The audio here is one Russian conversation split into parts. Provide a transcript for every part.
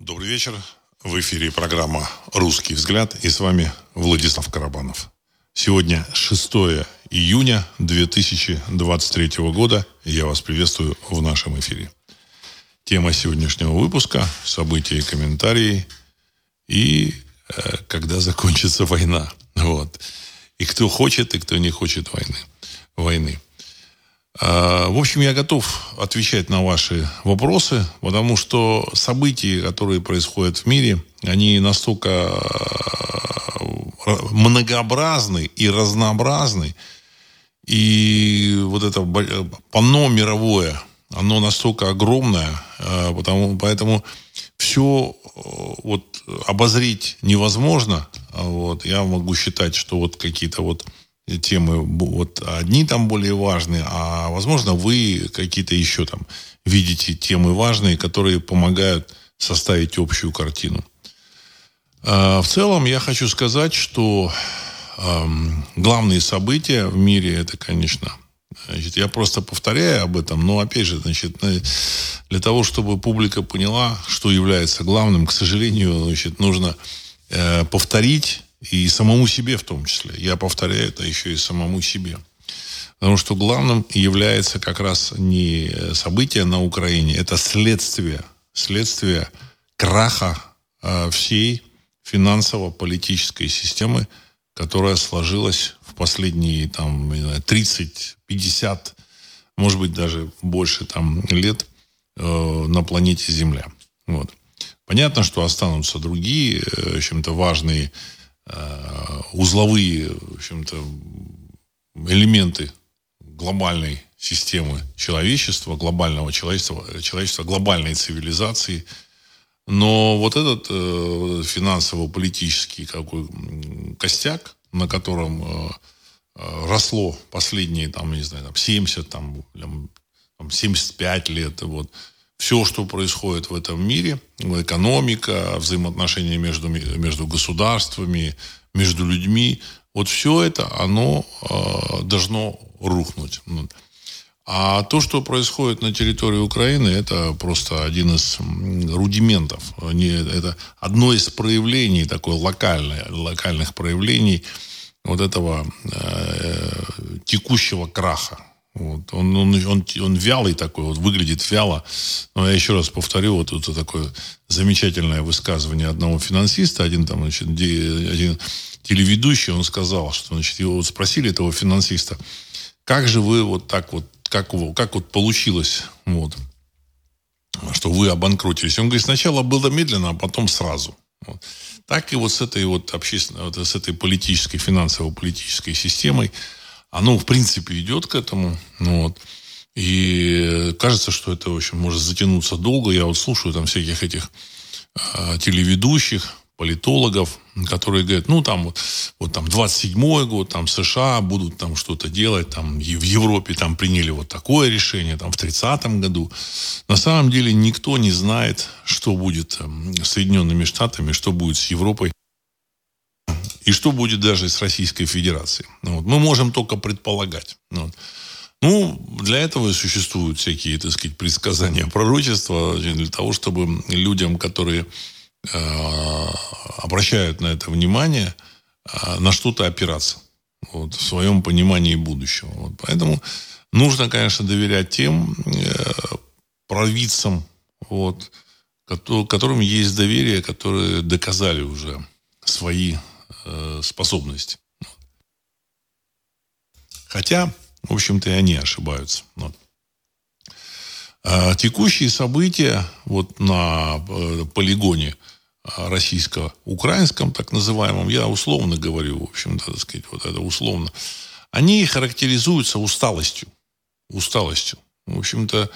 Добрый вечер. В эфире программа «Русский взгляд» и с вами Владислав Карабанов. Сегодня 6 июня 2023 года. Я вас приветствую в нашем эфире. Тема сегодняшнего выпуска – события и комментарии. И э, когда закончится война. Вот. И кто хочет, и кто не хочет войны. войны. А, в общем, я готов отвечать на ваши вопросы, потому что события, которые происходят в мире, они настолько а, многообразны и разнообразны. И вот это панно мировое, оно настолько огромное, а, потому, поэтому все вот обозрить невозможно. Вот, я могу считать, что вот какие-то вот темы вот одни там более важные, а возможно вы какие-то еще там видите темы важные, которые помогают составить общую картину. А, в целом я хочу сказать, что главные события в мире это, конечно, значит, я просто повторяю об этом, но опять же, значит, для того, чтобы публика поняла, что является главным, к сожалению, значит, нужно э, повторить и самому себе в том числе. Я повторяю это еще и самому себе. Потому что главным является как раз не событие на Украине, это следствие, следствие краха э, всей финансово-политической системы, которая сложилась в последние там, 30, 50, может быть, даже больше там, лет э, на планете Земля. Вот. Понятно, что останутся другие, э, в общем-то, важные узловые, в общем-то, элементы глобальной системы человечества, глобального человечества, человечества глобальной цивилизации. Но вот этот э, финансово-политический какой костяк, на котором э, э росло последние, там, не знаю, там, 70, там, там, 75 лет, вот, все, что происходит в этом мире, экономика, взаимоотношения между, между государствами, между людьми, вот все это, оно э, должно рухнуть. А то, что происходит на территории Украины, это просто один из рудиментов. Это одно из проявлений, такой локальное, локальных проявлений вот этого э, текущего краха вот. Он, он, он, он вялый такой, вот выглядит вяло. Но я еще раз повторю, вот это такое замечательное высказывание одного финансиста, один там, значит, один телеведущий, он сказал, что, значит, его вот спросили этого финансиста, как же вы вот так вот, как, как вот получилось, вот, что вы обанкротились. Он говорит, сначала было медленно, а потом сразу. Вот. Так и вот с этой вот общественной, вот с этой политической, финансово-политической системой, оно, в принципе, идет к этому. Ну, вот. И кажется, что это, в общем, может затянуться долго. Я вот слушаю там всяких этих э, телеведущих, политологов, которые говорят, ну, там вот, вот там 27-й год, там США будут там что-то делать, там в Европе там приняли вот такое решение, там в 30-м году. На самом деле никто не знает, что будет с Соединенными Штатами, что будет с Европой. И что будет даже с Российской Федерацией. Ну вот. Мы можем только предполагать. Ну вот. Ну, для этого существуют всякие, так сказать, предсказания, пророчества, для того, чтобы людям, которые э, обращают на это внимание, э, на что-то опираться вот, в своем понимании будущего. Вот. Поэтому нужно, конечно, доверять тем э, провидцам, вот, которым есть доверие, которые доказали уже свои э, способность. Хотя, в общем-то, и они ошибаются. Вот. А текущие события вот на э, полигоне российско-украинском, так называемом, я условно говорю, в общем-то, так сказать, вот это условно, они характеризуются усталостью. Усталостью. В общем-то,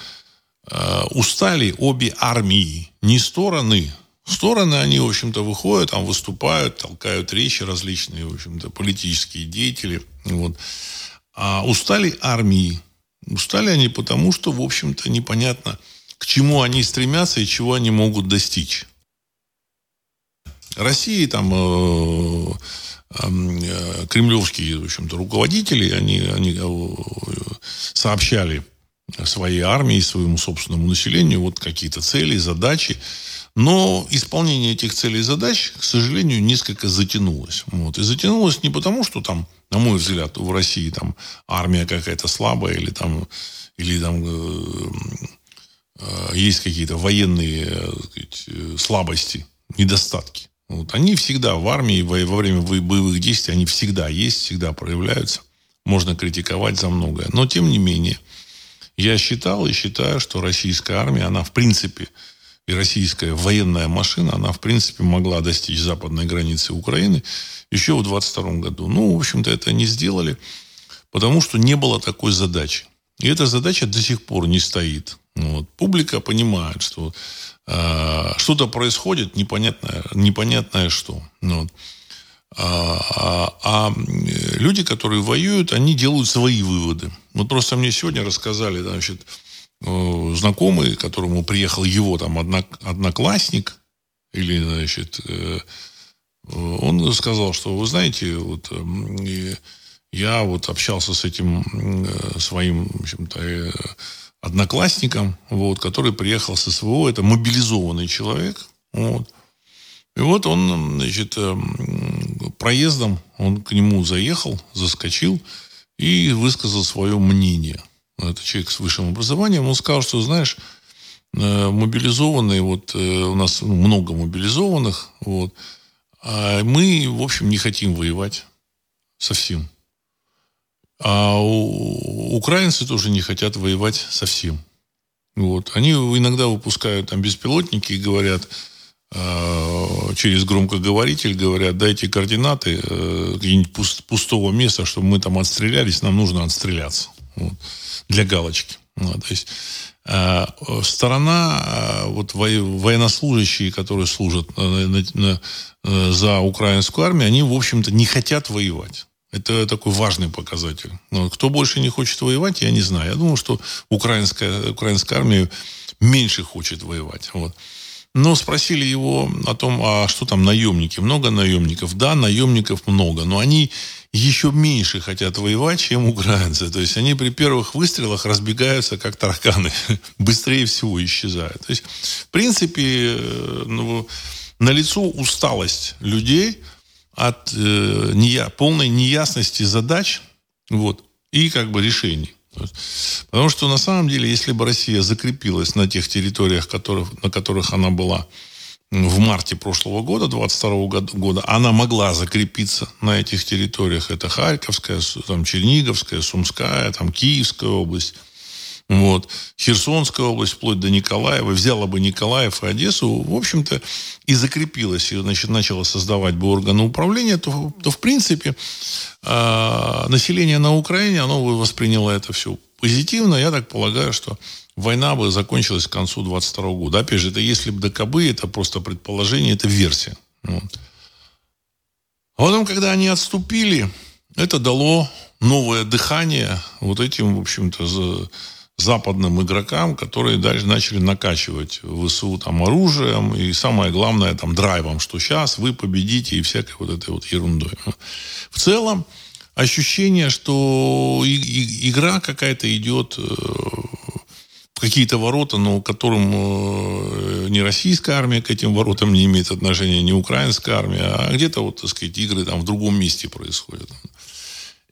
э, устали обе армии, не стороны, стороны, они, в общем-то, выходят, там выступают, толкают речи различные, в общем-то, политические деятели. Вот. А устали армии. Устали они потому, что, в общем-то, непонятно, к чему они стремятся и чего они могут достичь. России там э, э, кремлевские, в общем-то, руководители, они, они э, сообщали своей армии, своему собственному населению вот какие-то цели, задачи, Но исполнение этих целей и задач, к сожалению, несколько затянулось. Вот. И затянулось не потому, что там, на мой взгляд, в России там армия какая-то слабая или там, или там э, э, есть какие-то военные э, сказать, э, слабости, недостатки. Вот. Они всегда в армии, во, во время боевых действий, они всегда есть, всегда проявляются. Можно критиковать за многое. Но, тем не менее, я считал и считаю, что российская армия, она в принципе, и российская военная машина, она в принципе могла достичь западной границы Украины еще в 22 году. Ну, в общем-то, это не сделали, потому что не было такой задачи. И эта задача до сих пор не стоит. Вот. Публика понимает, что э, что-то происходит, непонятное, непонятное что. Вот. А, а, а люди, которые воюют, они делают свои выводы. Вот просто мне сегодня рассказали, значит, э, знакомый, которому приехал его там одноклассник, или, значит, э, он сказал, что, вы знаете, вот я вот общался с этим э, своим, в общем-то, одноклассником, вот, который приехал с СВО, это мобилизованный человек, вот, и вот он, значит, эм, проездом, он к нему заехал, заскочил и высказал свое мнение. Это человек с высшим образованием. Он сказал, что, знаешь, э, мобилизованные, вот э, у нас ну, много мобилизованных, вот, а мы, в общем, не хотим воевать совсем. А у, украинцы тоже не хотят воевать совсем. Вот. Они иногда выпускают там беспилотники и говорят, Э, через громкоговоритель говорят, дайте координаты э, где-нибудь пустого места, чтобы мы там отстрелялись, нам нужно отстреляться. Вот, для галочки. Вот, то есть э, сторона, вот военнослужащие, которые служат за украинскую армию, они, в общем-то, не хотят воевать. Это такой важный показатель. Но кто больше не хочет воевать, я не знаю. Я думаю, что украинская, украинская армия меньше хочет воевать. Вот. Но спросили его о том, а что там наемники? Много наемников? Да, наемников много, но они еще меньше хотят воевать, чем украинцы. То есть они при первых выстрелах разбегаются, как тараканы. Быстрее всего исчезают. То есть, в принципе, э, ну, налицо усталость людей от э, нея, полной неясности задач вот, и как бы решений. Потому что на самом деле, если бы Россия закрепилась на тех территориях, которых, на которых она была в марте прошлого года, 22 года, она могла закрепиться на этих территориях. Это Харьковская, там, Черниговская, Сумская, там, Киевская область. Вот. Херсонская область, вплоть до Николаева, взяла бы Николаев и Одессу, в общем-то, и закрепилась, и значит, начала создавать бы органы управления, то, то в принципе, э, население на Украине, оно бы восприняло это все позитивно. Я так полагаю, что война бы закончилась к концу 22 года. Опять же, это если бы ДКБ, это просто предположение, это версия. Вот. А потом, когда они отступили, это дало новое дыхание вот этим, в общем-то, западным игрокам, которые дальше начали накачивать ВСУ там оружием и самое главное там драйвом, что сейчас вы победите и всякой вот этой вот ерундой. В целом ощущение, что игра какая-то идет э, в какие-то ворота, но которым э, не российская армия к этим воротам не имеет отношения, не украинская армия, а где-то вот, так сказать, игры там в другом месте происходят.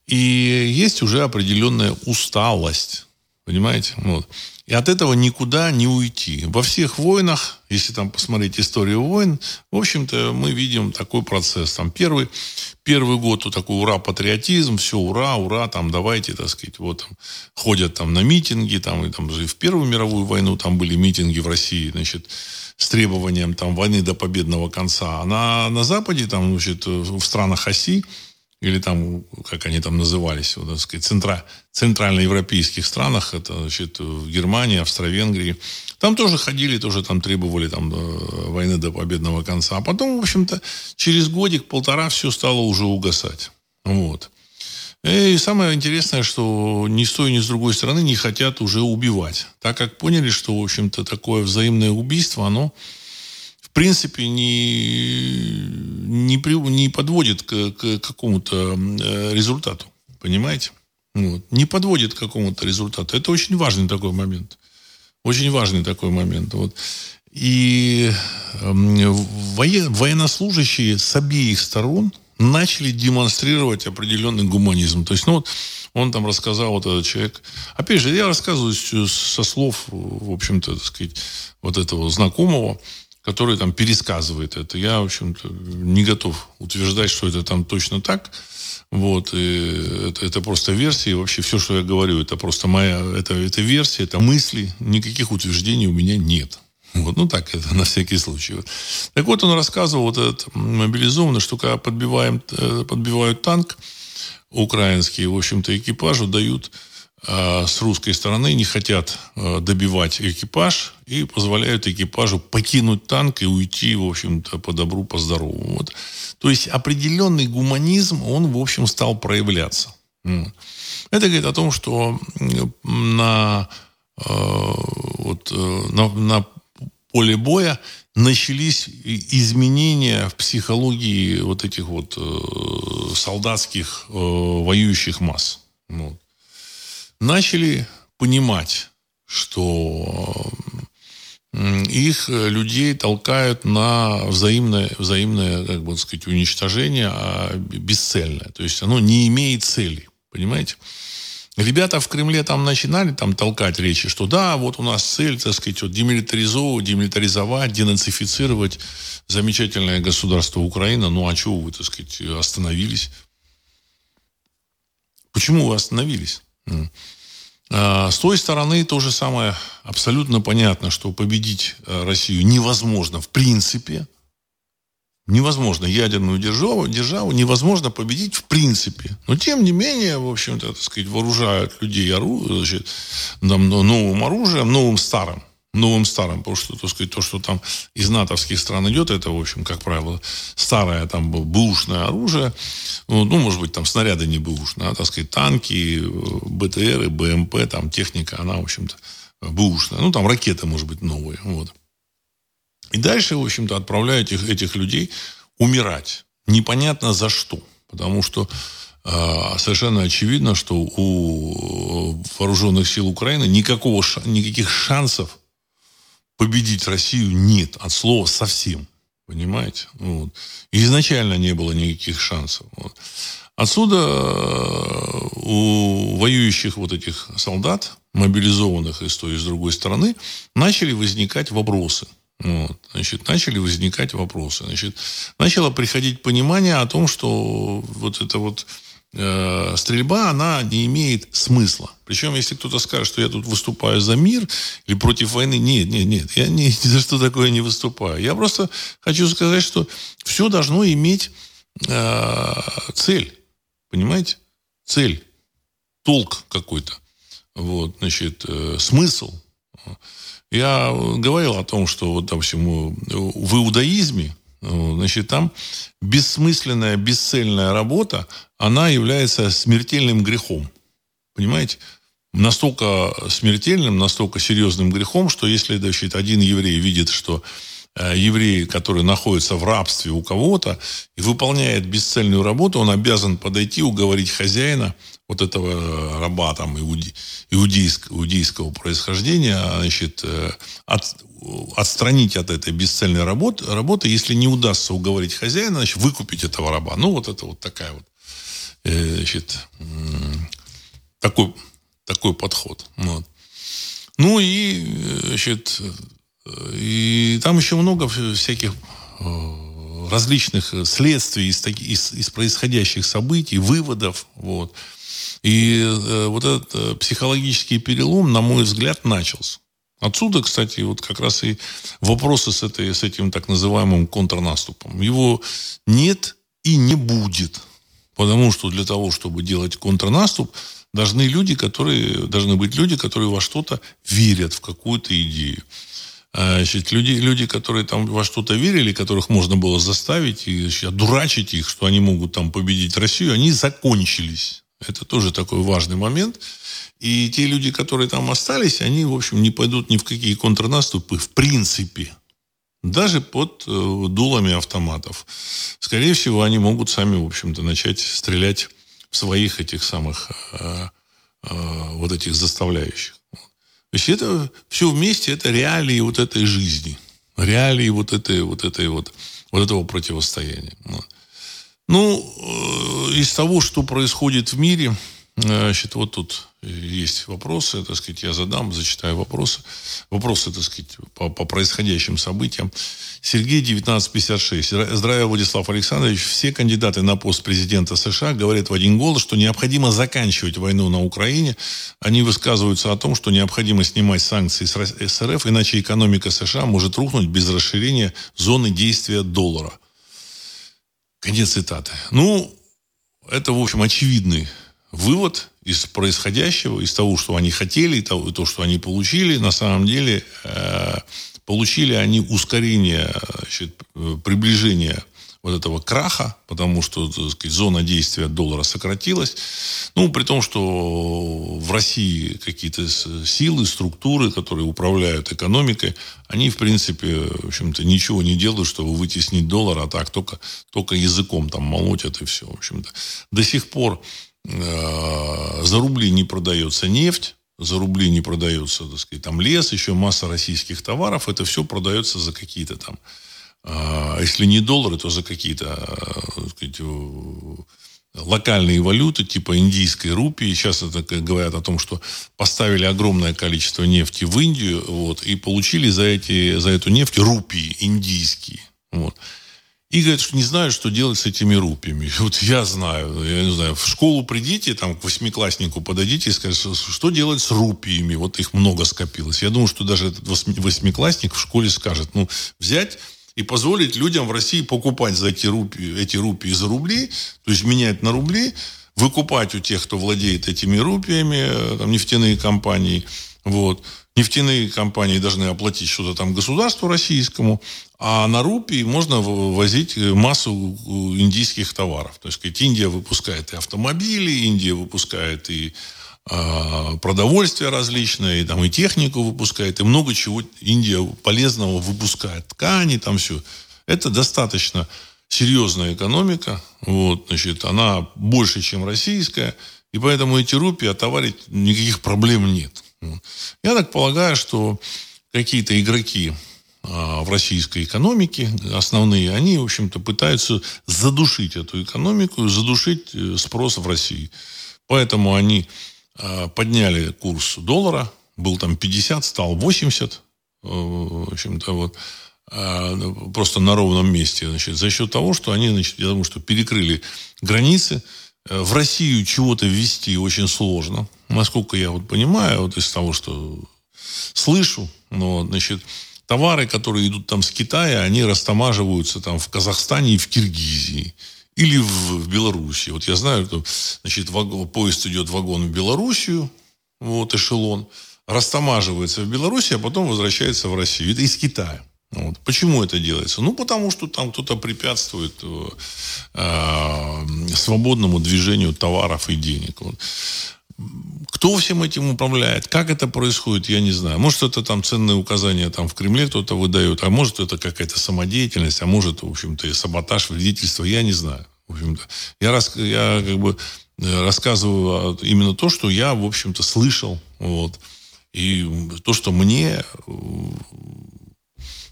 И есть уже определенная усталость Понимаете? Вот. И от этого никуда не уйти. Во всех войнах, если там посмотреть историю войн, в общем-то, мы видим такой процесс. Там первый, первый год вот такой ура-патриотизм, все ура, ура, там давайте, так сказать, вот там ходят там на митинги, там и там и в Первую мировую войну там были митинги в России, значит, с требованием там войны до победного конца. А на, на Западе, там, значит, в странах оси, или там, как они там назывались, вот, так сказать, центра, центральноевропейских странах, это, значит, в Германии, Австро-Венгрии, там тоже ходили, тоже там требовали там войны до победного конца. А потом, в общем-то, через годик-полтора все стало уже угасать. Вот. И самое интересное, что ни с той, ни с другой стороны не хотят уже убивать. Так как поняли, что, в общем-то, такое взаимное убийство, оно принципе не, не, при, не подводит к, к какому-то э, результату. Понимаете? Вот. Не подводит к какому-то результату. Это очень важный такой момент. Очень важный такой момент. Вот. И военнослужащие с обеих сторон начали демонстрировать определенный гуманизм. То есть, ну вот, он там рассказал, вот этот человек. Опять же, я рассказываю со слов, в общем-то, так сказать, вот этого знакомого, который там пересказывает это. Я, в общем-то, не готов утверждать, что это там точно так. Вот, и это, это просто версия. И вообще все, что я говорю, это просто моя, это, это версия, это мысли. Никаких утверждений у меня нет. Вот, ну так, это на всякий случай. Вот. Так вот, он рассказывал, вот этот мобилизованный, что когда подбиваем, э, подбивают танк украинский, в общем-то, экипажу дают с русской стороны не хотят э, добивать экипаж и позволяют экипажу покинуть танк и уйти, в общем-то, по добру, по здорову. Вот. То есть определенный гуманизм, он, в общем, стал проявляться. Это говорит о том, что на, э, вот, э, на, на поле боя начались изменения в психологии вот этих вот солдатских воюющих масс. Вот начали понимать, что их людей толкают на взаимное, взаимное как бы сказать, уничтожение, а бесцельное. То есть оно не имеет цели. Понимаете? Ребята в Кремле там начинали там толкать речи, что да, вот у нас цель, так сказать, вот демилитаризовывать, демилитаризовать, денацифицировать замечательное государство Украина. Ну, а чего вы, так сказать, остановились? Почему вы остановились? А, с той стороны то же самое абсолютно понятно, что победить э, Россию невозможно в принципе. Невозможно ядерную державу, державу невозможно победить в принципе. Но тем не менее, в общем-то, так сказать, вооружают людей ору, значит, новым оружием, новым старым новым старым, потому что, так сказать, то, что там из натовских стран идет, это, в общем, как правило, старое там бэушное оружие, ну, ну, может быть, там снаряды не бэушные, а, так сказать, танки, БТРы, БМП, там техника, она, в общем-то, бэушная. Ну, там ракеты, может быть, новые, вот. И дальше, в общем-то, отправляют этих, этих людей умирать. Непонятно за что. Потому что э, совершенно очевидно, что у вооруженных сил Украины никакого, никаких шансов победить Россию нет от слова совсем. Понимаете? Вот. И изначально не было никаких шансов. Вот. Отсюда э, у воюющих вот этих солдат, мобилизованных и с той, и с другой стороны, начали возникать вопросы. Вот. Значит, начали возникать вопросы. Значит, начало приходить понимание о том, что вот это вот Э, стрельба, она не имеет смысла. Причем, если кто-то скажет, что я тут выступаю за мир или против войны, нет, нет, нет, я ни, ни за что такое не выступаю. Я просто хочу сказать, что все должно иметь э, цель. Понимаете? Цель. Толк какой-то. Вот, значит, э, смысл. Я говорил о том, что вот, допустим, в иудаизме Значит, там бессмысленная, бесцельная работа, она является смертельным грехом. Понимаете? Настолько смертельным, настолько серьезным грехом, что если значит, один еврей видит, что еврей, который находится в рабстве у кого-то и выполняет бесцельную работу, он обязан подойти, уговорить хозяина вот этого раба там иуди, иудейского, иудейского происхождения, значит, э, от, отстранить от этой бесцельной работы, работы, если не удастся уговорить хозяина, значит, выкупить этого раба. Ну, вот это вот такая вот, э, значит, такой, такой подход. Вот. Ну и, значит, и там еще много всяких э, различных следствий из, из, из происходящих событий, выводов. Вот. И э, вот этот э, психологический перелом, на мой взгляд, начался. Отсюда, кстати, вот как раз и вопросы с, этой, с этим так называемым контрнаступом. Его нет и не будет. Потому что для того, чтобы делать контрнаступ, должны люди, которые, должны быть люди, которые во что-то верят, в какую-то идею. А, значит, люди, люди, которые там во что-то верили, которых можно было заставить и значит, дурачить их, что они могут там победить Россию, они закончились. Это тоже такой важный момент. И те люди, которые там остались, они, в общем, не пойдут ни в какие контрнаступы в принципе. Даже под э, дулами автоматов. Скорее всего, они могут сами, в общем-то, начать стрелять в своих этих самых э, э, вот этих заставляющих. То есть это все вместе, это реалии вот этой жизни. реалии вот этой вот этой вот вот этого противостояния. Ну, э, из того, что происходит в мире, Значит, вот тут есть вопросы, так сказать, я задам, зачитаю вопросы. Вопросы, так сказать, по, по происходящим событиям. Сергей, 1956. Здравия, Владислав Александрович. Все кандидаты на пост президента США говорят в один голос, что необходимо заканчивать войну на Украине. Они высказываются о том, что необходимо снимать санкции с РФ, иначе экономика США может рухнуть без расширения зоны действия доллара. Конец цитаты. Ну, это, в общем, очевидный вывод из происходящего, из того, что они хотели, и того, то, что они получили, на самом деле э, получили они ускорение, значит, приближение вот этого краха, потому что сказать, зона действия доллара сократилась. Ну, при том, что в России какие-то силы, структуры, которые управляют экономикой, они, в принципе, в общем-то, ничего не делают, чтобы вытеснить доллар, а так только, только языком там молотят и все. В общем-то. До сих пор за рубли не продается нефть, за рубли не продается, так сказать, там лес, еще масса российских товаров, это все продается за какие-то там, э, если не доллары, то за какие-то, э, сказать, локальные валюты, типа индийской рупии. Сейчас это говорят о том, что поставили огромное количество нефти в Индию, вот, и получили за, эти, за эту нефть рупии индийские. Вот. И говорят, что не знают, что делать с этими рупиями. Вот я знаю, я не знаю, в школу придите, там к восьмикласснику подойдите и скажите, что делать с рупиями. Вот их много скопилось. Я думаю, что даже этот восьмиклассник в школе скажет, ну, взять и позволить людям в России покупать за эти рупии, эти рупии за рубли, то есть менять на рубли, выкупать у тех, кто владеет этими рупиями, э, там, нефтяные компании, вот, нефтяные компании должны оплатить что-то там государству российскому, а на рупии можно возить массу индийских товаров. То есть, Индия выпускает и автомобили, Индия выпускает и э, продовольствие различное, и, там, и технику выпускает, и много чего Индия полезного выпускает. Ткани, там все. Это достаточно серьезная экономика. Вот, значит, она больше, чем российская. И поэтому эти рупии отоварить никаких проблем нет. Я так полагаю, что какие-то игроки а, в российской экономике, основные, они, в общем-то, пытаются задушить эту экономику, задушить э, спрос в России. Поэтому они а, подняли курс доллара, был там 50, стал 80, э, в общем-то, вот, а, просто на ровном месте, значит, за счет того, что они, значит, я думаю, что перекрыли границы, э, в Россию чего-то ввести очень сложно. Насколько я вот понимаю, вот из того, что слышу, ну, значит, товары, которые идут там с Китая, они растамаживаются там в Казахстане и в Киргизии. Или в, в Белоруссии. Вот я знаю, что значит, вагон, поезд идет вагон в Белоруссию, вот эшелон, растамаживается в Беларуси, а потом возвращается в Россию. Это из Китая. Вот. Почему это делается? Ну, потому что там кто-то препятствует э, э, свободному движению товаров и денег. Вот. Кто всем этим управляет? Как это происходит, я не знаю. Может, это там ценные указания там в Кремле кто-то выдает, а может, это какая-то самодеятельность, а может, в общем-то, и саботаж, вредительство, я не знаю. В общем-то, я, рас, я как бы э, рассказываю именно то, что я, в общем-то, слышал. Вот. И то, что мне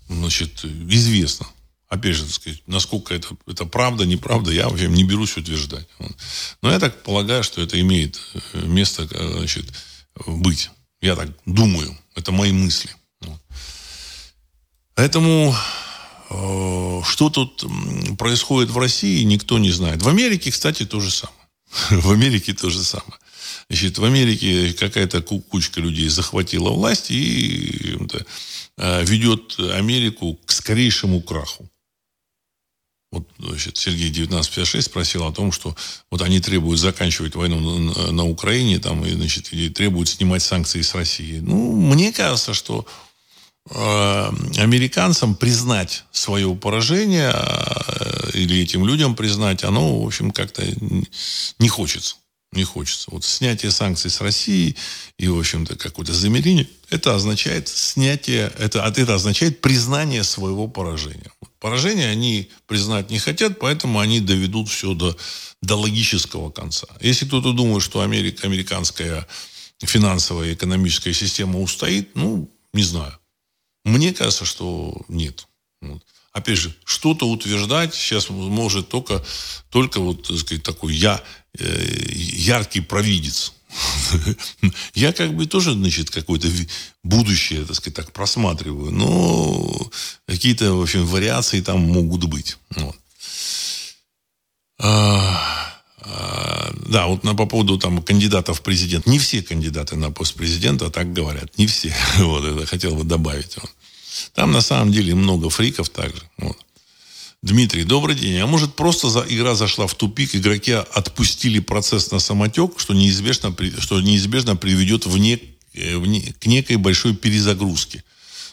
значит, известно опять же, так сказать, насколько это, это правда, неправда, я вообще не берусь утверждать. Но я так полагаю, что это имеет э, место э, значит, быть. Я так думаю. Это мои мысли. Поэтому э, что тут происходит в России, никто не знает. В Америке, кстати, то же самое. В Америке то же самое. Значит, в Америке какая-то кучка людей захватила власть и ведет Америку к скорейшему краху. Вот значит, Сергей 1956 спросил о том, что вот они требуют заканчивать войну на, на Украине там, и, значит, и требуют снимать санкции с России. Ну, мне кажется, что э, американцам признать свое поражение э, или этим людям признать, оно, в общем, как-то не хочется не хочется. Вот снятие санкций с России и, в общем-то, какое-то замерение, это означает снятие, это, это означает признание своего поражения. Поражение они признать не хотят, поэтому они доведут все до, до логического конца. Если кто-то думает, что Америка, американская финансовая и экономическая система устоит, ну, не знаю. Мне кажется, что нет. Вот. Опять же, что-то утверждать сейчас может только, только вот, так сказать, такой я, э, яркий провидец. Я как бы тоже, значит, какое-то будущее, так сказать, так просматриваю. Но какие-то, в общем, вариации там могут быть. Вот. А, а, да, вот на, по поводу там кандидатов в президент. Не все кандидаты на пост президента так говорят. Не все. Вот это хотел бы добавить. Вот. Там на самом деле много фриков также. Вот. Дмитрий, добрый день. А может просто за, игра зашла в тупик, игроки отпустили процесс на самотек, что неизбежно, что неизбежно приведет в не, э, в не, к некой большой перезагрузке.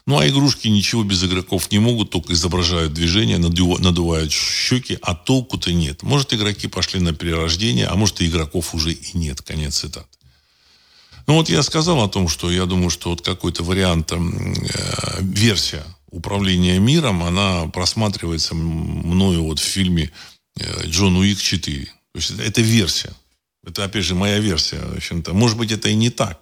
Ну, а игрушки ничего без игроков не могут, только изображают движение, надувают щеки, а толку-то нет. Может, игроки пошли на перерождение, а может, и игроков уже и нет. Конец цитаты. Ну, вот я сказал о том, что я думаю, что вот какой-то вариант, э, версия управления миром, она просматривается мною вот в фильме э, «Джон Уик 4». То есть это версия. Это, опять же, моя версия. В общем-то. Может быть, это и не так.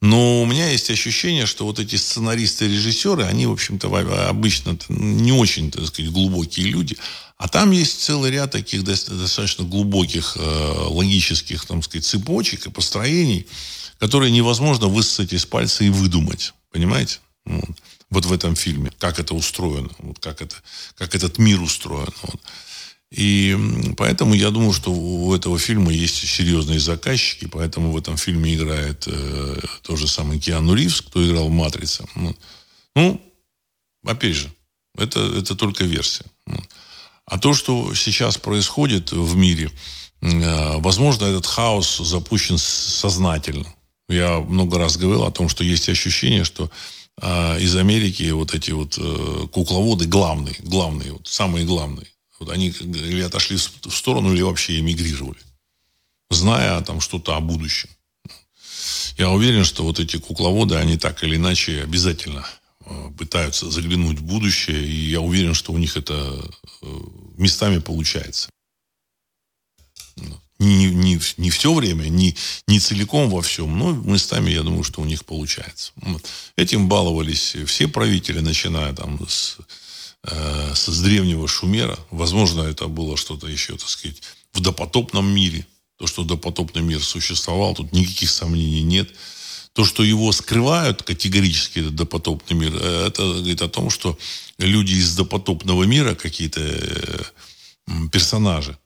Но у меня есть ощущение, что вот эти сценаристы режиссеры, они, в общем-то, обычно не очень, так сказать, глубокие люди. А там есть целый ряд таких достаточно глубоких э, логических, там сказать, цепочек и построений, которые невозможно высосать из пальца и выдумать. Понимаете? Вот вот в этом фильме, как это устроено, вот как, это, как этот мир устроен. Вот. И поэтому я думаю, что у этого фильма есть серьезные заказчики, поэтому в этом фильме играет э, тот же самый Киану Ривз, кто играл в «Матрице». Ну, опять же, это, это только версия. А то, что сейчас происходит в мире, э, возможно, этот хаос запущен сознательно. Я много раз говорил о том, что есть ощущение, что а, из Америки вот эти вот э, кукловоды главные, главные, вот, самые главные. Вот они или отошли в сторону, или вообще эмигрировали, зная там что-то о будущем. Я уверен, что вот эти кукловоды, они так или иначе обязательно э, пытаются заглянуть в будущее, и я уверен, что у них это э, местами получается не, не, не все время, не, не целиком во всем, но местами, я думаю, что у них получается. Этим баловались все правители, начиная там с, э, с древнего Шумера. Возможно, это было что-то еще, так сказать, в допотопном мире. То, что допотопный мир существовал, тут никаких сомнений нет. То, что его скрывают категорически, этот допотопный мир, э, это говорит о том, что люди из допотопного мира, какие-то э, персонажи,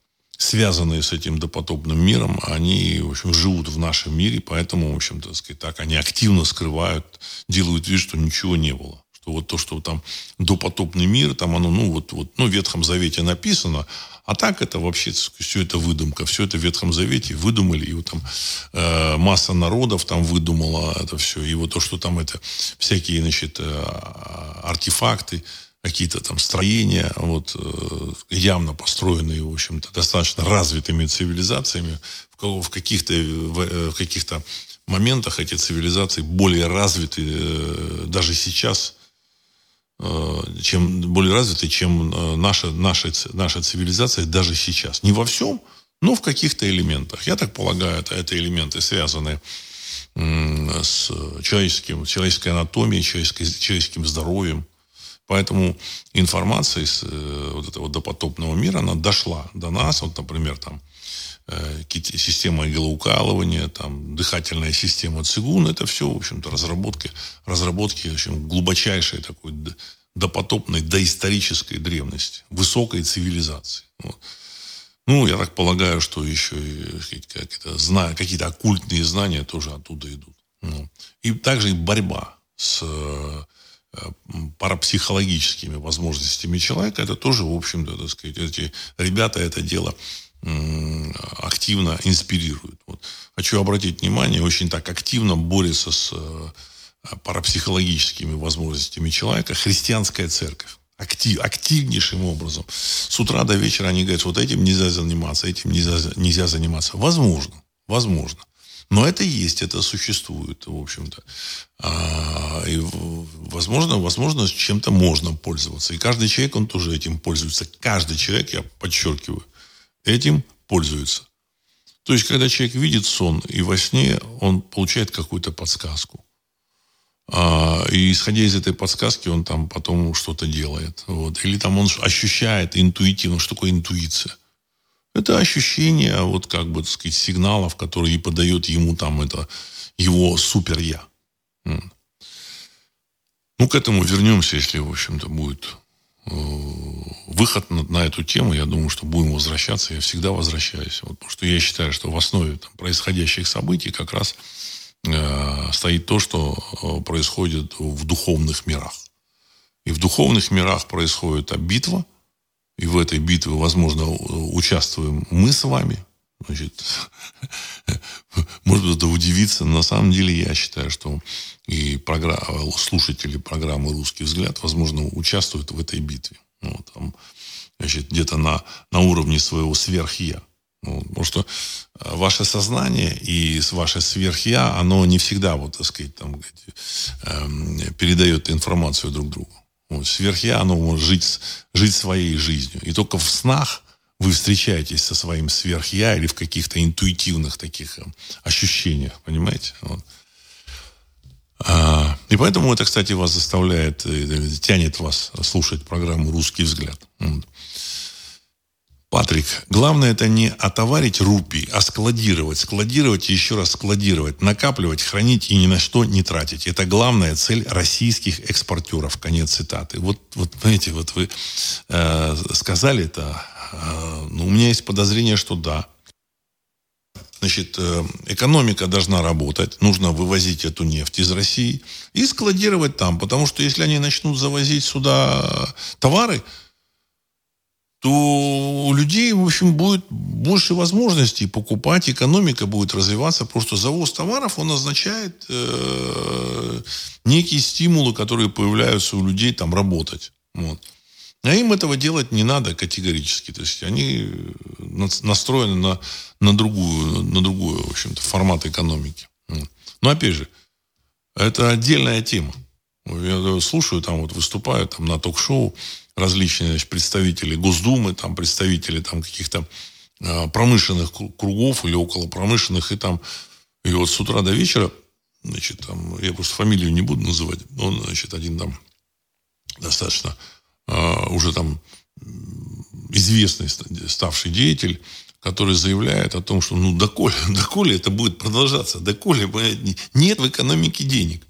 связанные с этим допотопным миром, они, в общем, живут в нашем мире, поэтому, в общем, так сказать, так, они активно скрывают, делают вид, что ничего не было. Что вот то, что там допотопный мир, там оно, ну, вот, вот, ну, в Ветхом Завете написано, а так это вообще все это выдумка, все это в Ветхом Завете выдумали, и вот там э, масса народов там выдумала это все, и вот то, что там это всякие, значит, э, артефакты, какие-то там строения, вот, э, явно построенные, в общем-то, достаточно развитыми цивилизациями. В каких-то, в э, каких-то моментах эти цивилизации более развиты э, даже сейчас, чем более развиты, чем наша, наша, наша цивилизация даже сейчас. Не во всем, но в каких-то элементах. Я так полагаю, это, это элементы, связанные с человеческим, человеческой анатомией, человеческой, человеческим здоровьем, Поэтому информация из э, вот этого допотопного мира, она дошла до нас. Вот, например, там э, система иглоукалывания, там, дыхательная система цигун, это все, в общем-то, разработки, разработки в общем, глубочайшей такой допотопной, доисторической древности, высокой цивилизации. Вот. Ну, я так полагаю, что еще какие-то, какие-то оккультные знания тоже оттуда идут. Ну. И также и борьба с Э, парапсихологическими возможностями человека, это тоже, в общем-то, так сказать, эти ребята это дело активно инспирируют. Вот. Хочу обратить внимание, очень так активно борется с э, парапсихологическими возможностями человека христианская церковь. Актив, активнейшим образом. С утра до вечера они говорят, вот этим нельзя заниматься, этим нельзя, нельзя заниматься. Возможно, возможно. Но это есть, это существует, в общем-то. А, и, возможно, возможно, чем-то можно пользоваться. И каждый человек, он тоже этим пользуется. Каждый человек, я подчеркиваю, этим пользуется. То есть, когда человек видит сон, и во сне он получает какую-то подсказку. А, и исходя из этой подсказки, он там потом что-то делает. Вот. Или там он ощущает интуитивно. Что такое интуиция? Это ощущение, вот как бы, так сказать, сигналов, которые подает ему там это его супер-я. Ну, к этому вернемся, если, в общем-то, будет э, выход на, на эту тему. Я думаю, что будем возвращаться. Я всегда возвращаюсь. Вот, потому что я считаю, что в основе там, происходящих событий как раз э, стоит то, что э, происходит в духовных мирах. И в духовных мирах происходит битва, и в этой битве, возможно, участвуем мы с вами. Значит, может быть, это удивиться. На самом деле, я считаю, что и программа, слушатели программы «Русский взгляд», возможно, участвуют в этой битве. Ну, там, значит, где-то на, на уровне своего сверх-я. Ну, потому что э, ваше сознание и ваше сверх-я, оно не всегда, вот, так сказать, там, э, передает информацию друг другу. Сверх-я, может жить, жить своей жизнью. И только в снах вы встречаетесь со своим сверх-я или в каких-то интуитивных таких э, ощущениях, понимаете? Вот. А, и поэтому это, кстати, вас заставляет, э, тянет вас слушать программу «Русский взгляд». Вот. Патрик, главное это не отоварить рупий, а складировать. Складировать и еще раз складировать. Накапливать, хранить и ни на что не тратить. Это главная цель российских экспортеров. Конец цитаты. Вот, вот знаете, вот вы э, сказали это. Э, ну, у меня есть подозрение, что да. Значит, э, экономика должна работать, нужно вывозить эту нефть из России и складировать там, потому что если они начнут завозить сюда товары, то у людей, в общем, будет больше возможностей покупать, экономика будет развиваться, что завоз товаров, он означает э, некие стимулы, которые появляются у людей там работать. Вот. А им этого делать не надо категорически. То есть они настроены на, на другую, на другую, в общем-то, формат экономики. Но опять же, это отдельная тема. Я слушаю, там вот выступают там, на ток-шоу, различные значит, представители Госдумы, там представители там каких-то э, промышленных кругов или около промышленных, и там и вот с утра до вечера, значит, там, я просто фамилию не буду называть, он, значит, один там достаточно э, уже там известный ставший деятель, который заявляет о том, что ну доколе, доколе это будет продолжаться, доколе нет в экономике денег.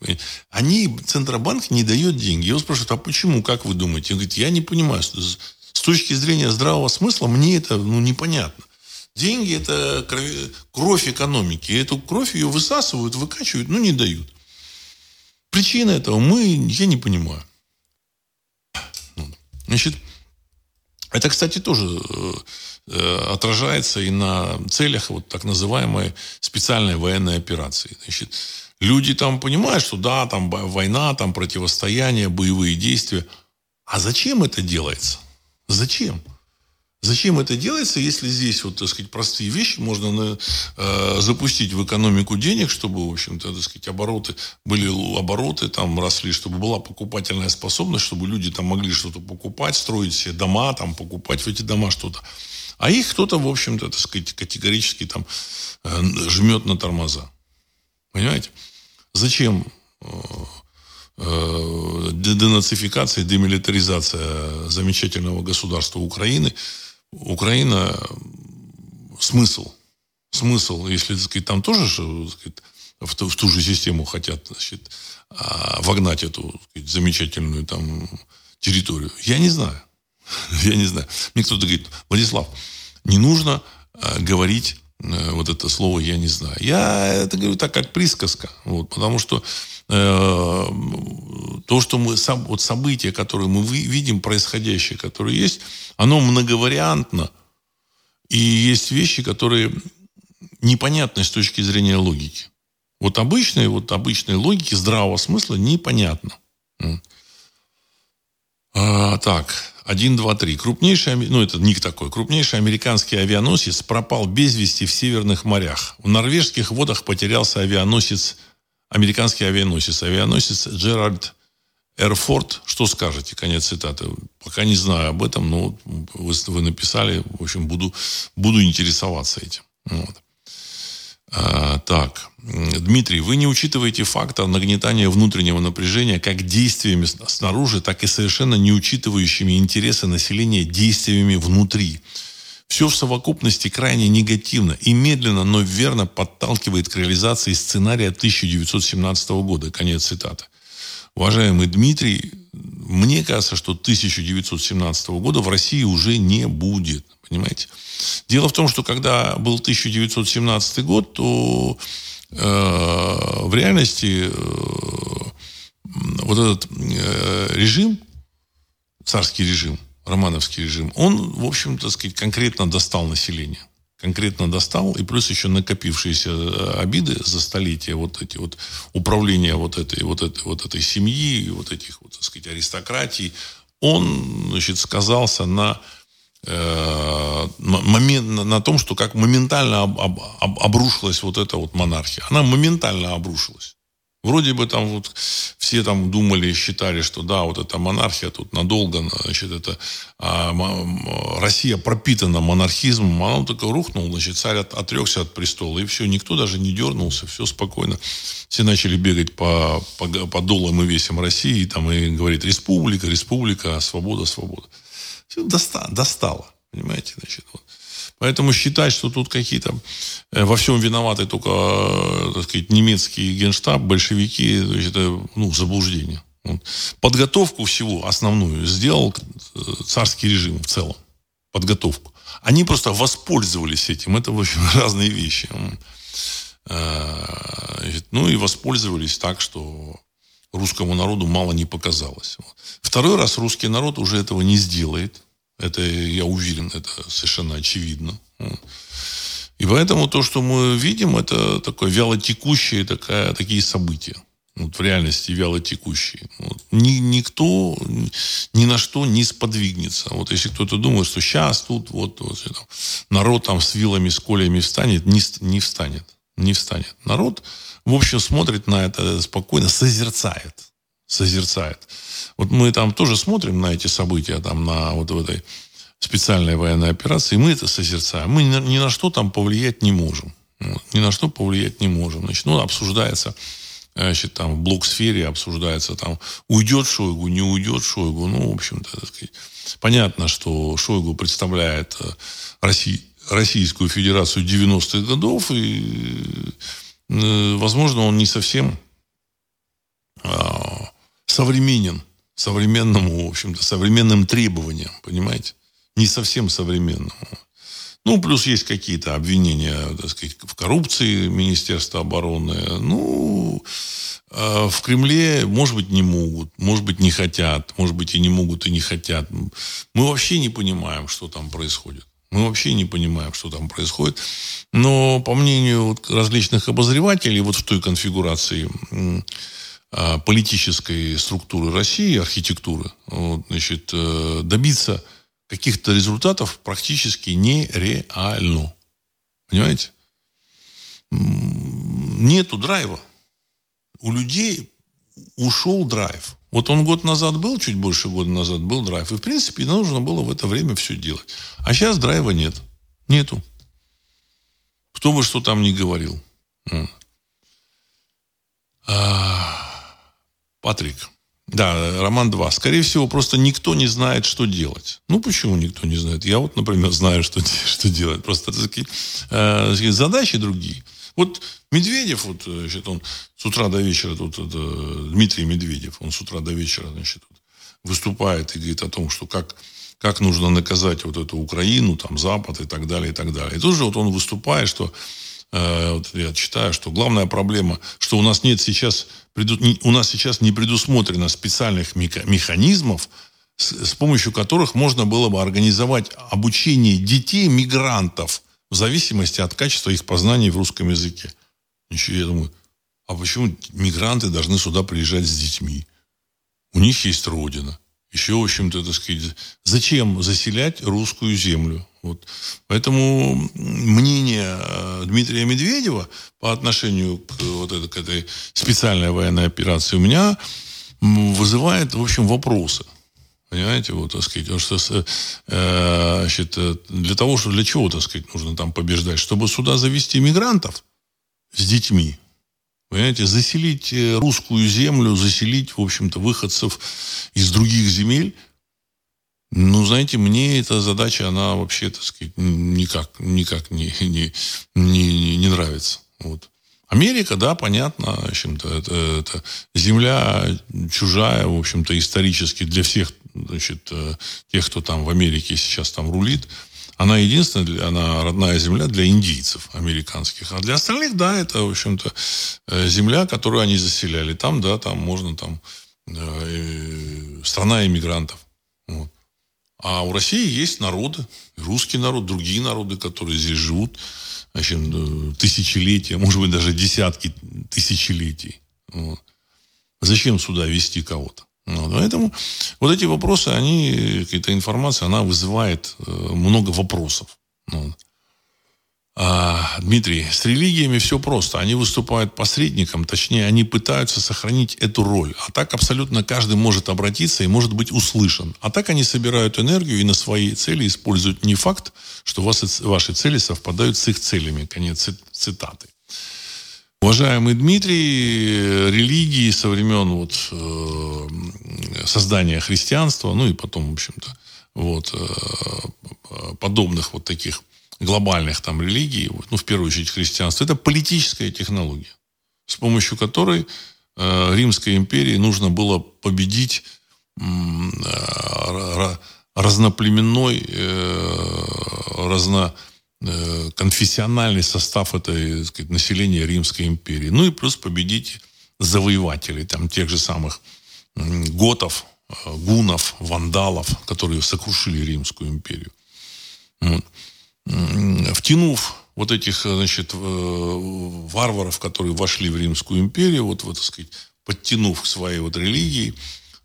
Они, Центробанк не дает деньги. Его спрашивают, а почему, как вы думаете? Он говорит, я не понимаю. С точки зрения здравого смысла мне это ну, непонятно. Деньги – это кровь, экономики. И эту кровь ее высасывают, выкачивают, но не дают. Причина этого мы, я не понимаю. Значит, это, кстати, тоже Э, отражается и на целях вот так называемой специальной военной операции. Значит, люди там понимают, что да, там война, там противостояние, боевые действия. А зачем это делается? Зачем? Зачем это делается, если здесь, вот, так сказать, простые вещи можно на, э, запустить в экономику денег, чтобы, в общем-то, так сказать, обороты, были обороты там росли, чтобы была покупательная способность, чтобы люди там могли что-то покупать, строить себе дома, там, покупать в эти дома что-то. А их кто-то, в общем-то, так сказать, категорически там э, жмет на тормоза. Понимаете? Зачем э, э, денацификация, демилитаризация замечательного государства Украины? Украина смысл. Смысл, если, так сказать, там тоже сказать, в, ту, в ту же систему хотят значит, а, вогнать эту сказать, замечательную там территорию. Я не знаю. Я не знаю. Мне кто-то говорит, Владислав, не нужно э, говорить э, вот это слово «я не знаю». Я это говорю так, как присказка. Вот, потому что э, то, что мы, сам, вот события, которые мы видим, происходящее, которые есть, оно многовариантно. И есть вещи, которые непонятны с точки зрения логики. Вот обычной, вот обычной логики здравого смысла непонятно. А, так, 1, 2, 3. Крупнейший, ну это ник такой, крупнейший американский авианосец пропал без вести в северных морях. В норвежских водах потерялся авианосец, американский авианосец, авианосец Джеральд Эрфорд. Что скажете? Конец цитаты. Пока не знаю об этом, но вы, вы написали, в общем, буду, буду интересоваться этим. Вот. А, так, Дмитрий, вы не учитываете фактор нагнетания внутреннего напряжения как действиями снаружи, так и совершенно не учитывающими интересы населения действиями внутри. Все в совокупности крайне негативно и медленно, но верно подталкивает к реализации сценария 1917 года. Конец цитаты. Уважаемый Дмитрий, мне кажется, что 1917 года в России уже не будет. Понимаете? Дело в том, что когда был 1917 год, то э, в реальности э, вот этот э, режим, царский режим, романовский режим, он, в общем-то, сказать, конкретно достал население. Конкретно достал, и плюс еще накопившиеся э, обиды за столетия, вот эти вот управления вот этой, вот этой, вот этой семьи, вот этих, вот, так сказать, аристократий, он, значит, сказался на момент, на, том, что как моментально об, об, об, обрушилась вот эта вот монархия. Она моментально обрушилась. Вроде бы там вот все там думали и считали, что да, вот эта монархия тут надолго, значит, это а, Россия пропитана монархизмом, а он только рухнул, значит, царь от, отрекся от престола, и все, никто даже не дернулся, все спокойно. Все начали бегать по, по, по долам и весям России, и там и говорит, республика, республика, свобода, свобода. Доста, достало, понимаете, значит, вот. Поэтому считать, что тут какие-то э, во всем виноваты только, э, так сказать, немецкий генштаб, большевики, это ну, заблуждение. Подготовку всего основную сделал э, царский режим в целом. Подготовку. Они просто воспользовались этим. Это, в общем, разные вещи. Ну и воспользовались так, что русскому народу мало не показалось. Второй раз русский народ уже этого не сделает. Это, я уверен, это совершенно очевидно. И поэтому то, что мы видим, это такое вялотекущие такая, такие события. Вот в реальности вялотекущие. Вот. Ни, никто ни на что не сподвигнется. Вот если кто-то думает, что сейчас тут вот, вот там, народ там с вилами, с колями встанет, не, не встанет. Не встанет. Народ, в общем, смотрит на это спокойно, созерцает. Созерцает. Вот мы там тоже смотрим на эти события, там на вот в этой специальной военной операции, и мы это созерцаем. Мы ни, ни на что там повлиять не можем. Вот, ни на что повлиять не можем. Значит, ну, обсуждается, значит, там в блок-сфере обсуждается, там, уйдет Шойгу, не уйдет Шойгу. Ну, в общем-то, понятно, что Шойгу представляет э, Россию, Российскую Федерацию 90-х годов, и, э, возможно, он не совсем а, современен современному, в общем-то, современным требованиям, понимаете? Не совсем современному. Ну, плюс есть какие-то обвинения, так сказать, в коррупции Министерства обороны. Ну, а в Кремле, может быть, не могут, может быть, не хотят, может быть, и не могут, и не хотят. Мы вообще не понимаем, что там происходит. Мы вообще не понимаем, что там происходит. Но, по мнению различных обозревателей, вот в той конфигурации а, политической структуры России, архитектуры, вот, значит, э, добиться каких-то результатов практически нереально. Понимаете? Нету драйва. У людей ушел драйв. Вот он год назад был, чуть больше года назад был драйв. И, в принципе, нужно было в это время все делать. А сейчас драйва нет. Нету. Кто бы что там ни говорил. А, Патрик. Да, роман 2. Скорее всего, просто никто не знает, что делать. Ну, почему никто не знает? Я вот, например, знаю, что, что делать. Просто такие, э, задачи другие. Вот Медведев, вот, значит, он с утра до вечера, тут, это, Дмитрий Медведев, он с утра до вечера, значит, выступает и говорит о том, что как, как нужно наказать вот эту Украину, там, Запад и так далее, и так далее. И тут же вот он выступает, что Э, вот я читаю, что главная проблема, что у нас нет сейчас, у нас сейчас не предусмотрено специальных механизмов, с помощью которых можно было бы организовать обучение детей мигрантов в зависимости от качества их познаний в русском языке. Еще я думаю, а почему мигранты должны сюда приезжать с детьми? У них есть родина. Еще, в общем-то, так сказать, зачем заселять русскую землю? Вот. Поэтому мнение э, Дмитрия Медведева по отношению к, вот этой, к этой специальной военной операции у меня вызывает, в общем, вопросы. Понимаете, вот, так сказать, потому что, э, значит, для того, что для чего, так сказать, нужно там побеждать, чтобы сюда завести мигрантов, с детьми. Понимаете, заселить э, русскую землю, заселить, в общем-то, выходцев из других земель, ну, знаете, мне эта задача, она вообще, так сказать, никак, никак не, не, не, не нравится. Вот. Америка, да, понятно, в общем-то, это, это земля чужая, в общем-то, исторически для всех, значит, э, тех, кто там в Америке сейчас там рулит. Она единственная, она родная земля для индийцев американских. А для остальных, да, это, в общем-то, э, земля, которую они заселяли. Там, да, там можно, там, э, страна иммигрантов. Вот. А у России есть народы, русский народ, другие народы, которые здесь живут значит, тысячелетия, может быть, даже десятки тысячелетий. Вот. Зачем сюда вести кого-то? Вот. Поэтому вот эти вопросы, они, какая-то информация, она вызывает э, много вопросов. Вот. А, Дмитрий, с религиями все просто. Они выступают посредником, точнее, они пытаются сохранить эту роль. А так абсолютно каждый может обратиться и может быть услышан. А так они собирают энергию и на свои цели используют не факт, что вас, ваши цели совпадают с их целями. Конец цитаты. Уважаемый Дмитрий, религии со времен вот, э, создания христианства, ну и потом, в общем-то, вот, э, подобных вот таких глобальных там религий, ну, в первую очередь христианство, это политическая технология, с помощью которой э, Римской империи нужно было победить э, разноплеменной, э, э, состав этой сказать, населения Римской империи. Ну и плюс победить завоевателей, там, тех же самых готов, э, гунов, вандалов, которые сокрушили Римскую империю. Втянув вот этих, значит, э, варваров, которые вошли в Римскую империю, вот, вот, так сказать, подтянув к своей вот религии,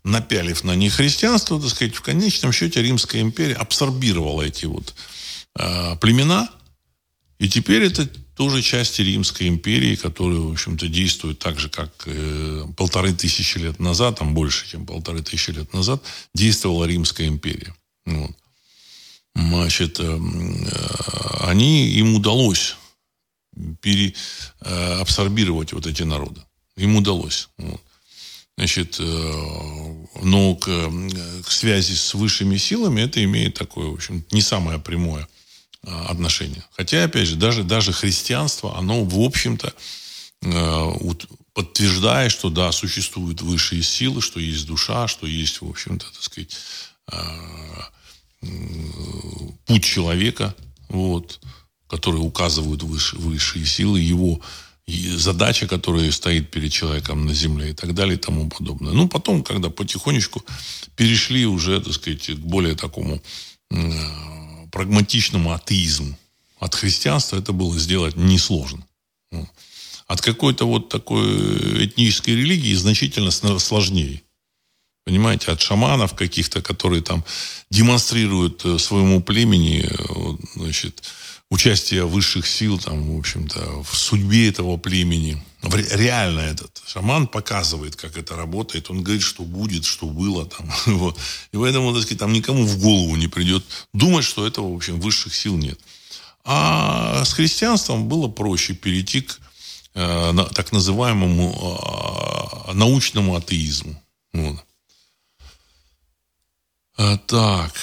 напялив на них христианство, так сказать, в конечном счете Римская империя абсорбировала эти вот э, племена, и теперь это тоже части Римской империи, которые, в общем-то, действуют так же, как э, полторы тысячи лет назад, там больше, чем полторы тысячи лет назад, действовала Римская империя. Вот значит, э, они, им удалось переабсорбировать вот эти народы. Им удалось. Вот. Значит, э, но к, к связи с высшими силами это имеет такое, в общем, не самое прямое а, отношение. Хотя, опять же, даже, даже христианство, оно, в общем-то, э, подтверждает, что да, существуют высшие силы, что есть душа, что есть, в общем-то, так сказать, путь человека, вот, который указывают выше, высшие силы, его задача, которая стоит перед человеком на земле и так далее и тому подобное. Ну, потом, когда потихонечку перешли уже, так сказать, к более такому прагматичному атеизму. От христианства это было сделать несложно. От какой-то вот такой этнической религии значительно сложнее. Понимаете, от шаманов каких-то, которые там демонстрируют э, своему племени э, значит, участие высших сил там, в общем-то, в судьбе этого племени. Реально этот шаман показывает, как это работает. Он говорит, что будет, что было там. Вот. И поэтому, так сказать, там никому в голову не придет думать, что этого, в общем, высших сил нет. А с христианством было проще перейти к э, на, так называемому э, научному атеизму. Вот. А, так.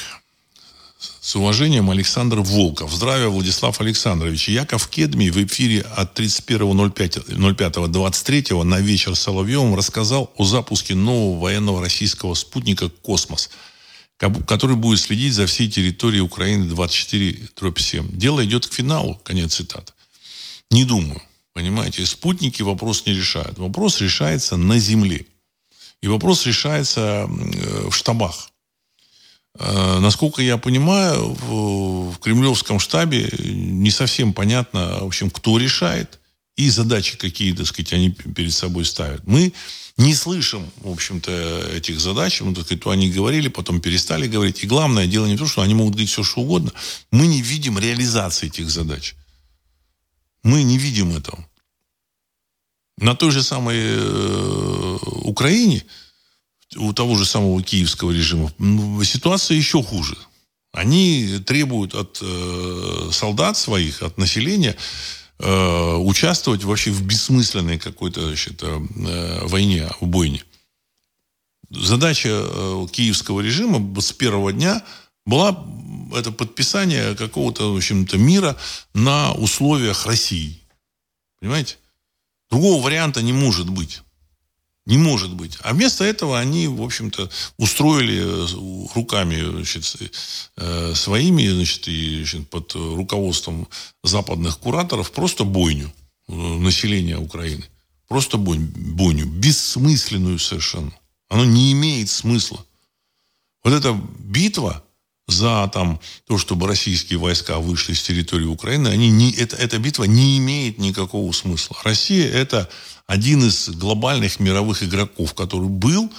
С уважением, Александр Волков. Здравия, Владислав Александрович. Яков Кедми в эфире от 31.05.23 на вечер с Соловьевым рассказал о запуске нового военного российского спутника «Космос», который будет следить за всей территорией Украины 24-7. Дело идет к финалу, конец цитаты. Не думаю. Понимаете, спутники вопрос не решают. Вопрос решается на Земле. И вопрос решается в штабах. Э, насколько я понимаю, в, в кремлевском штабе не совсем понятно, в общем, кто решает и задачи какие, так сказать, они перед собой ставят. Мы не слышим, в общем-то, этих задач. Ну, так сказать, то они говорили, потом перестали говорить. И главное, дело не то, что они могут говорить все, что угодно. Мы не видим реализации этих задач. Мы не видим этого. На той же самой э, Украине у того же самого киевского режима ситуация еще хуже. Они требуют от э, солдат своих, от населения э, участвовать вообще в бессмысленной какой-то значит, э, войне, в бойне. Задача э, киевского режима с первого дня была это подписание какого-то, в общем-то, мира на условиях России. Понимаете? Другого варианта не может быть. Не может быть. А вместо этого они, в общем-то, устроили э, руками значит, э, своими, значит, и значит, под руководством западных кураторов просто бойню э, населения Украины. Просто бойню, бойню. Бессмысленную совершенно. Оно не имеет смысла. Вот эта битва за там, то, чтобы российские войска вышли с территории Украины, они не, это, эта битва не имеет никакого смысла. Россия – это один из глобальных мировых игроков, который был,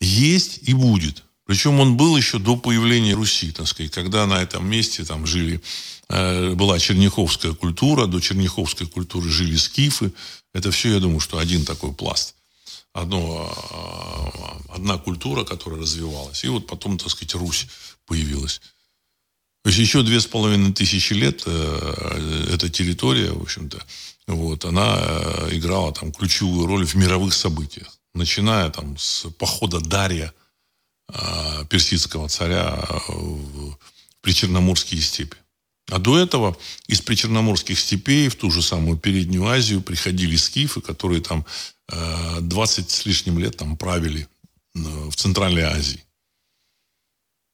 есть и будет. Причем он был еще до появления Руси, так сказать, когда на этом месте там жили, э, была черняховская культура, до черняховской культуры жили скифы. Это все, я думаю, что один такой пласт. Одно, э, одна культура, которая развивалась. И вот потом, так сказать, Русь появилась. То есть еще две с половиной тысячи лет э, эта территория, в общем-то, вот, она э, играла там ключевую роль в мировых событиях. Начиная там с похода Дарья, э, персидского царя, в причерноморские степи. А до этого из причерноморских степей в ту же самую Переднюю Азию приходили скифы, которые там 20 с лишним лет там правили в Центральной Азии.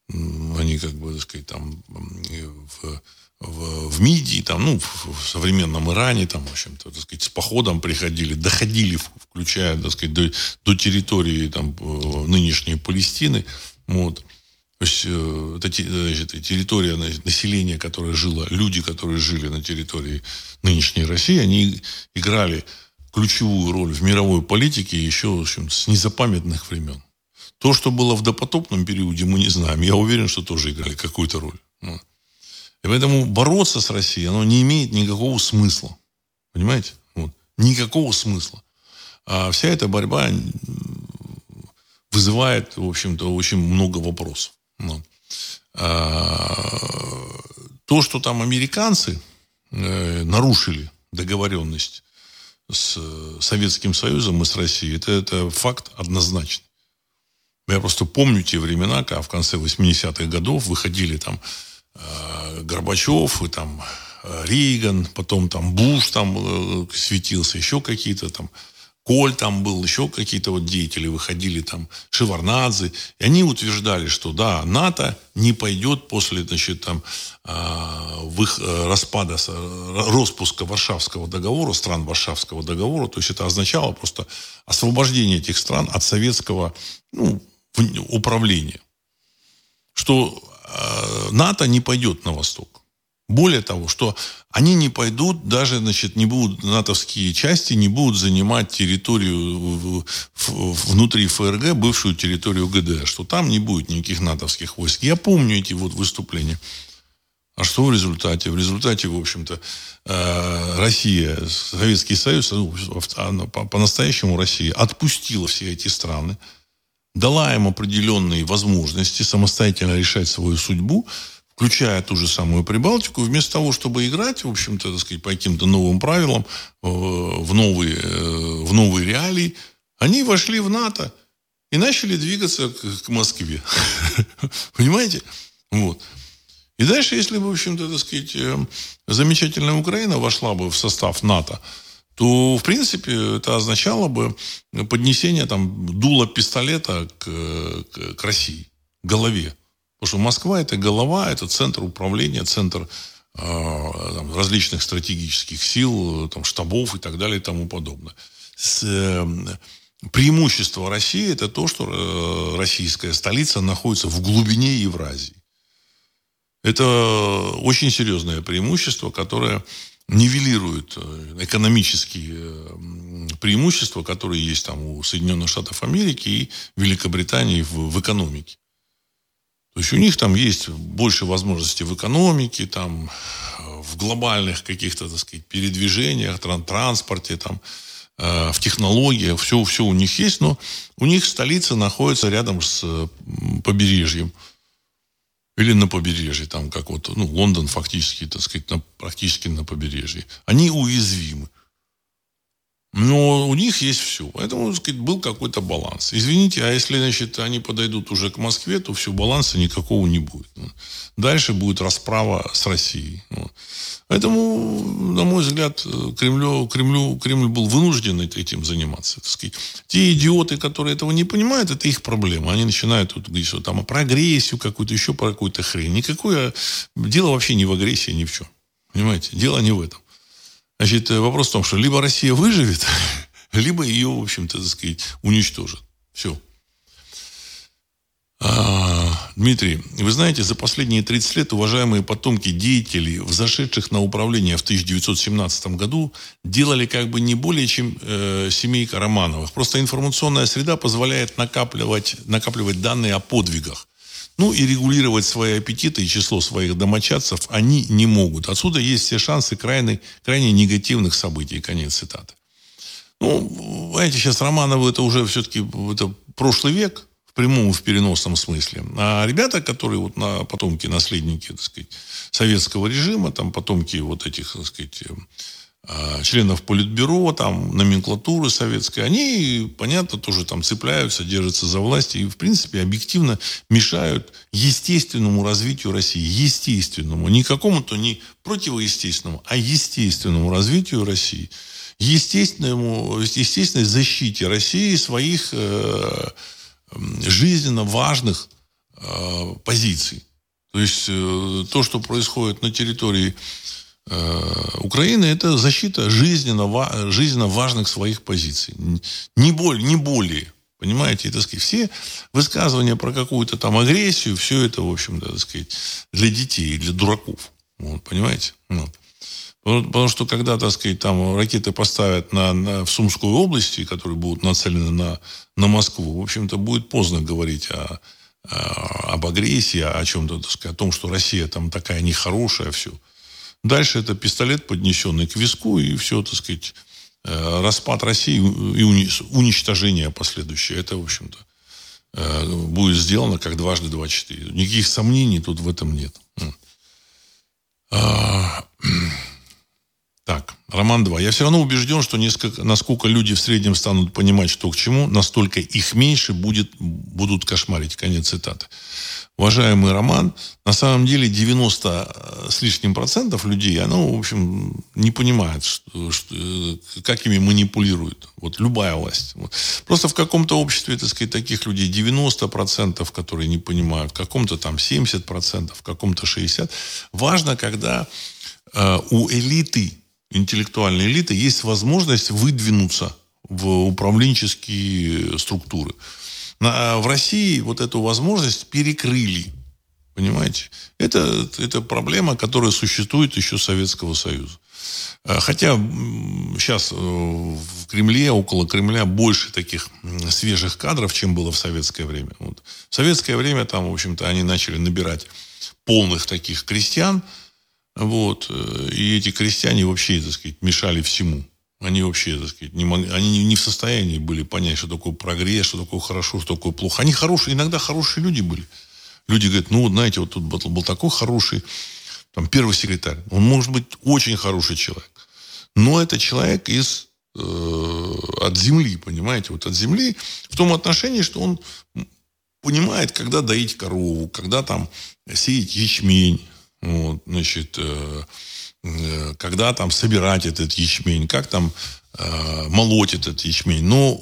Они как бы, так сказать, там в в, в Мидии, там, ну, в, в современном Иране, там, в общем-то, так сказать, с походом приходили, доходили, включая, так сказать, до, до территории там, э, нынешней Палестины. Вот. То есть э, это значит, территория населения, которое жило, люди, которые жили на территории нынешней России, они играли ключевую роль в мировой политике еще в общем, с незапамятных времен. То, что было в допотопном периоде, мы не знаем. Я уверен, что тоже играли какую-то роль. И поэтому бороться с Россией, оно не имеет никакого смысла. Понимаете? Вот. Никакого смысла. А вся эта борьба вызывает, в общем-то, очень много вопросов. А, то, что там американцы э, нарушили договоренность с Советским Союзом и с Россией, это, это факт однозначный. Я просто помню те времена, когда в конце 80-х годов выходили там Э, Горбачев и там э, Рейган, потом там Буш там э, светился, еще какие-то там Коль там был, еще какие-то вот деятели выходили там, Шеварнадзе, и они утверждали, что да, НАТО не пойдет после, значит, там, в их распада, распуска Варшавского договора, стран Варшавского договора, то есть это означало просто освобождение этих стран от советского ну, управления. Что Э, НАТО не пойдет на восток. Более того, что они не пойдут, даже, значит, не будут, натовские части не будут занимать территорию внутри ФРГ, бывшую территорию ГДР, что там не будет никаких натовских войск. Я помню эти вот выступления. А что в результате? В результате, в общем-то, э, Россия, Советский Союз, ну, по-настоящему Россия отпустила все эти страны, дала им определенные возможности самостоятельно решать свою судьбу, включая ту же самую Прибалтику, вместо того, чтобы играть, в общем-то, так сказать, по каким-то новым правилам, э, в новые, э, в новые реалии, они вошли в НАТО и начали двигаться к, Москве. Понимаете? Вот. И дальше, если бы, в общем-то, так сказать, э, замечательная Украина вошла бы в состав НАТО, то, в принципе, это означало бы поднесение там, дула пистолета к, к, к России, к голове. Потому что Москва – это голова, это центр управления, центр э, там, различных стратегических сил, там, штабов и так далее и тому подобное. С, э, преимущество России – это то, что э, российская столица находится в глубине Евразии. Это очень серьезное преимущество, которое нивелирует э, экономические э, преимущества, которые есть там у Соединенных Штатов Америки и Великобритании в, в экономике. То есть у них там есть больше возможностей в экономике, там, в глобальных каких-то, так сказать, передвижениях, транспорте, там, э, в технологиях, все, все у них есть, но у них столица находится рядом с побережьем. Или на побережье, там как вот, ну, Лондон фактически, так сказать, на, практически на побережье, они уязвимы. Но у них есть все. Поэтому, так сказать, был какой-то баланс. Извините, а если, значит, они подойдут уже к Москве, то все, баланса никакого не будет. Дальше будет расправа с Россией. Поэтому, на мой взгляд, Кремлю, Кремлю, Кремль был вынужден этим заниматься. Так. Те идиоты, которые этого не понимают, это их проблема. Они начинают тут говорить, что там про агрессию какую-то, еще про какую-то хрень. Никакое дело вообще не в агрессии, ни в чем. Понимаете? Дело не в этом. Значит, э, вопрос в том, что либо Россия выживет, либо ее, в общем-то, так сказать, уничтожат. Все. А, Дмитрий, вы знаете, за последние 30 лет уважаемые потомки деятелей, взошедших на управление в 1917 году, делали как бы не более чем э, семейка Романовых. Просто информационная среда позволяет накапливать, накапливать данные о подвигах. Ну и регулировать свои аппетиты и число своих домочадцев они не могут. Отсюда есть все шансы крайне, крайне негативных событий. Конец цитаты. Ну, знаете, сейчас Романовы это уже все-таки это прошлый век, в прямом и в переносном смысле. А ребята, которые вот на потомки, наследники, так сказать, советского режима, там потомки вот этих, так сказать, членов политбюро, там, номенклатуры советской, они, понятно, тоже там цепляются, держатся за власть и, в принципе, объективно мешают естественному развитию России. Естественному. Не какому-то не противоестественному, а естественному развитию России. Естественному, естественной защите России своих э, жизненно важных э, позиций. То есть э, то, что происходит на территории Э, Украины это защита жизненно, жизненно важных своих позиций. Не, более, не более. Понимаете, так сказать, все высказывания про какую-то там агрессию, все это, в общем-то, так сказать, для детей, для дураков. Вот, понимаете? Вот. Потому что когда, так сказать, там ракеты поставят на, на, в Сумской области, которые будут нацелены на, на Москву, в общем-то, будет поздно говорить о, о, об агрессии, о чем-то, так сказать, о том, что Россия там такая нехорошая, все. Дальше это пистолет, поднесенный к виску, и все, так сказать, э, распад России и уничтожение последующее. Это, в общем-то, э, будет сделано как дважды два четыре. Никаких сомнений тут в этом нет. А, так, Роман 2. Я все равно убежден, что несколько, насколько люди в среднем станут понимать, что к чему, настолько их меньше будет, будут кошмарить. Конец цитаты уважаемый Роман, на самом деле 90 с лишним процентов людей, оно, в общем, не понимает, что, что, как ими манипулируют. Вот любая власть. Вот. Просто в каком-то обществе, так сказать, таких людей 90 процентов, которые не понимают, в каком-то там 70 процентов, в каком-то 60. Важно, когда э, у элиты, интеллектуальной элиты, есть возможность выдвинуться в управленческие структуры. На, в России вот эту возможность перекрыли. Понимаете? Это, это проблема, которая существует еще Советского Союза. А, хотя сейчас э, в Кремле, около Кремля больше таких свежих кадров, чем было в советское время. Вот. В советское время там, в общем-то, они начали набирать полных таких крестьян. Вот. Э, и эти крестьяне вообще, так сказать, мешали всему. Они вообще, так сказать, не, могли, они не в состоянии были понять, что такое прогресс, что такое хорошо, что такое плохо. Они хорошие, иногда хорошие люди были. Люди говорят, ну, вот знаете, вот тут был, был такой хороший, там, первый секретарь. Он может быть очень хороший человек. Но это человек из э, от земли, понимаете, вот от земли, в том отношении, что он понимает, когда доить корову, когда там сеять ячмень, вот, значит, э, когда там собирать этот ячмень, как там э, молоть этот ячмень. Но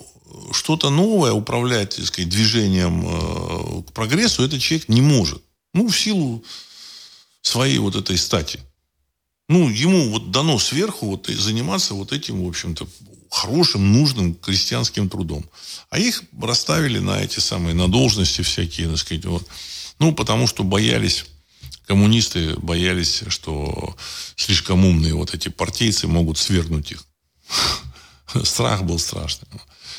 что-то новое управлять, так сказать, движением э, к прогрессу этот человек не может. Ну, в силу своей вот этой стати. Ну, ему вот дано сверху вот заниматься вот этим, в общем-то, хорошим, нужным крестьянским трудом. А их расставили на эти самые, на должности всякие, так сказать, вот. Ну, потому что боялись коммунисты боялись, что слишком умные вот эти партийцы могут свергнуть их. Страх был страшный.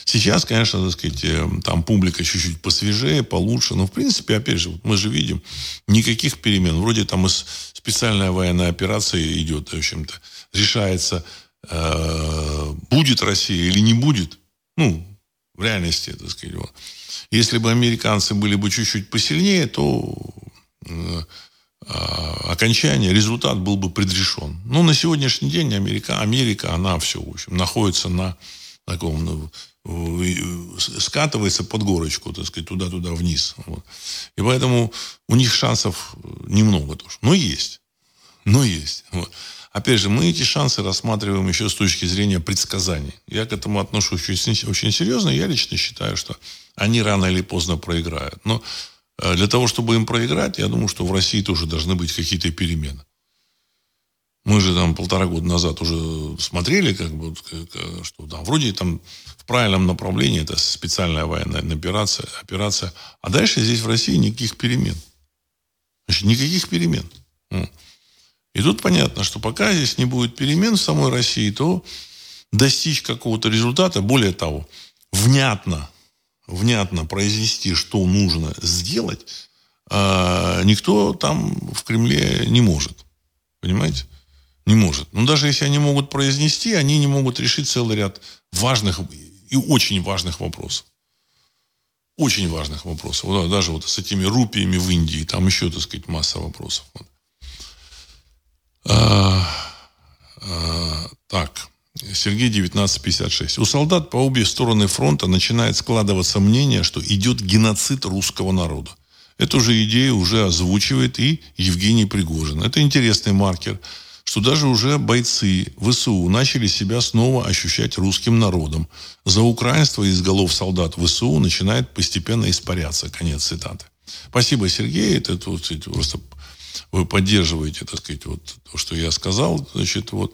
Сейчас, конечно, так сказать, э, там публика чуть-чуть посвежее, получше. Но, в принципе, опять же, мы же видим, никаких перемен. Вроде там специальная военная операция идет, в общем-то. Решается, э, будет Россия или не будет. Ну, в реальности, так сказать. Вот. Если бы американцы были бы чуть-чуть посильнее, то окончания результат был бы предрешен. Но на сегодняшний день Америка, Америка она все, в общем, находится на таком, ну, скатывается под горочку, так сказать, туда-туда вниз. Вот. И поэтому у них шансов немного тоже. Но есть. Но есть. Вот. Опять же, мы эти шансы рассматриваем еще с точки зрения предсказаний. Я к этому отношусь очень, очень серьезно. Я лично считаю, что они рано или поздно проиграют. Но э, для того, чтобы им проиграть, я думаю, что в России тоже должны быть какие-то перемены. Мы же там полтора года назад уже смотрели, как бы, что там вроде там в правильном направлении это специальная военная операция, операция. А дальше здесь в России никаких перемен. Значит, никаких перемен. И тут понятно, что пока здесь не будет перемен в самой России, то достичь какого-то результата, более того, внятно, внятно произнести, что нужно сделать, а, никто там в Кремле не может. Понимаете? Не может. Но даже если они могут произнести, они не могут решить целый ряд важных и очень важных вопросов. Очень важных вопросов. Вот, даже вот с этими рупиями в Индии, там еще, так сказать, масса вопросов. А, а, так. Сергей 1956. У солдат по обе стороны фронта начинает складываться мнение, что идет геноцид русского народа. Эту же идею уже озвучивает и Евгений Пригожин. Это интересный маркер – что даже уже бойцы ВСУ начали себя снова ощущать русским народом. За украинство из голов солдат ВСУ начинает постепенно испаряться. Конец цитаты. Спасибо, Сергей. Это вот, просто вы поддерживаете, так сказать, вот то, что я сказал. Значит, вот.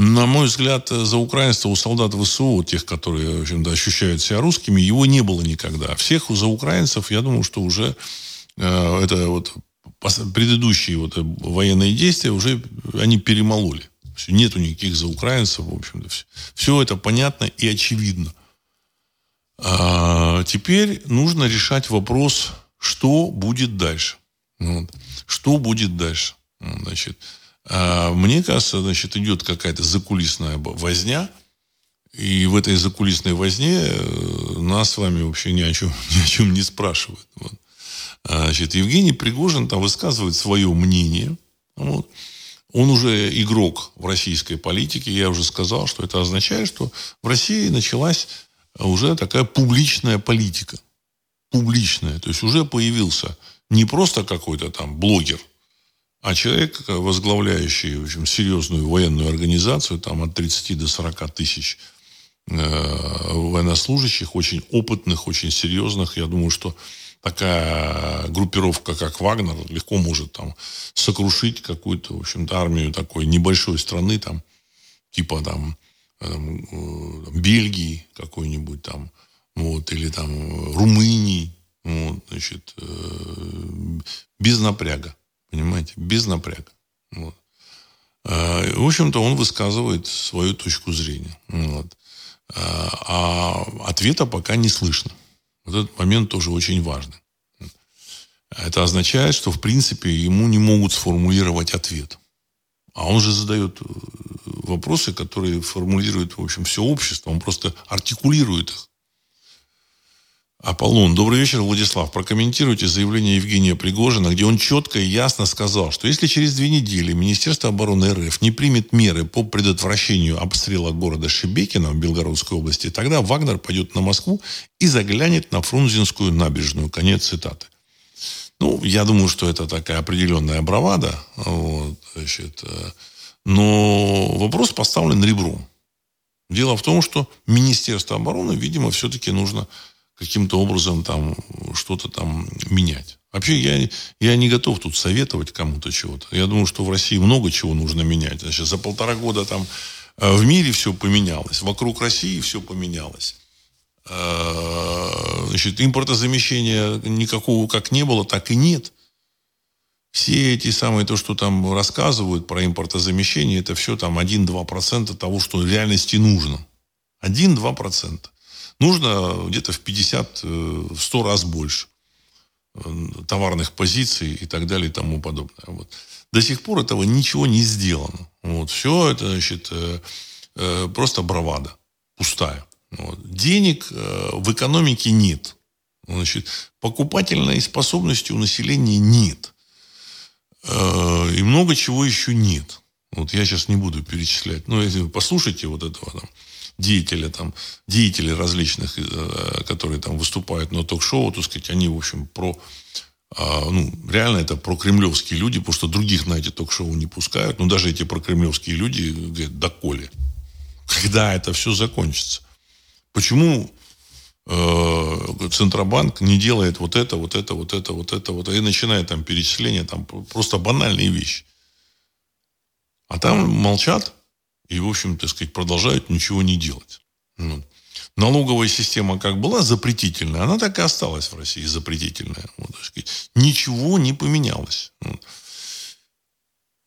На мой взгляд, за украинство у солдат ВСУ, тех, которые, в общем-то, ощущают себя русскими, его не было никогда. Всех за украинцев, я думаю, что уже э, это вот предыдущие вот э, военные действия уже они перемололи. Все, нету никаких за украинцев, в общем-то. Все, все это понятно и очевидно. А теперь нужно решать вопрос, что будет дальше. Вот. Что будет дальше? Значит, мне кажется, значит, идет какая-то закулисная возня, и в этой закулисной возне э, нас с вами вообще ни о чем, ни о чем не спрашивают. Вот. Значит, Евгений Пригожин там высказывает свое мнение. Вот. Он уже игрок в российской политике. Я уже сказал, что это означает, что в России началась уже такая публичная политика. Публичная. То есть уже появился не просто какой-то там блогер, а человек, возглавляющий в общем, серьезную военную организацию, там от 30 до 40 тысяч э, военнослужащих, очень опытных, очень серьезных. Я думаю, что такая группировка, как Вагнер, легко может там сокрушить какую-то, в общем-то, армию такой небольшой страны, там, типа там, там э, Бельгии какой-нибудь там, вот, или там Румынии, вот, значит, э, без напряга, понимаете, без напряга. Вот. Э, в общем-то, он высказывает свою точку зрения. Вот. А ответа пока не слышно. Вот этот момент тоже очень важный. Это означает, что, в принципе, ему не могут сформулировать ответ. А он же задает э, вопросы, которые формулирует, в общем, все общество. Он просто артикулирует их. Аполлон. Добрый вечер, Владислав. Прокомментируйте заявление Евгения Пригожина, где он четко и ясно сказал, что если через две недели Министерство обороны РФ не примет меры по предотвращению обстрела города Шебекина в Белгородской области, тогда Вагнер пойдет на Москву и заглянет на Фрунзенскую набережную. Конец цитаты. Ну, я думаю, что это такая определенная бравада. Вот, значит, э, но вопрос поставлен ребром. Дело в том, что Министерство обороны, видимо, все-таки нужно каким-то образом там что-то там менять. Вообще я, я не готов тут советовать кому-то чего-то. Я думаю, что в России много чего нужно менять. Значит, за полтора года там э, в мире все поменялось, вокруг России все поменялось. Э, значит, импортозамещения никакого как не было, так и нет. Все эти самые, то, что там рассказывают про импортозамещение, это все там 1-2% того, что в реальности нужно. 1-2%. Нужно где-то в 50, э, в 100 раз больше э, товарных позиций и так далее и тому подобное. Вот. До сих пор этого ничего не сделано. Вот. Все это, значит, просто бравада пустая. Вот. Денег э, в экономике нет. Значит, покупательной способности у населения нет. Э, и много чего еще нет. Вот я сейчас не буду перечислять. Ну, если вы послушайте вот этого там, деятеля, там, деятелей различных, э, которые там выступают на ток-шоу, так сказать, они, в общем, про а, ну, реально это про кремлевские люди, потому что других на эти ток-шоу не пускают. Но даже эти про кремлевские люди говорят, доколе. Когда это все закончится? Почему э, Центробанк не делает вот это, вот это, вот это, вот это, вот и начинает там перечисление, там просто банальные вещи. А там молчат и, в общем, так сказать, продолжают ничего не делать. Вот налоговая система как была запретительная, она так и осталась в России запретительная. Вот, Ничего не поменялось.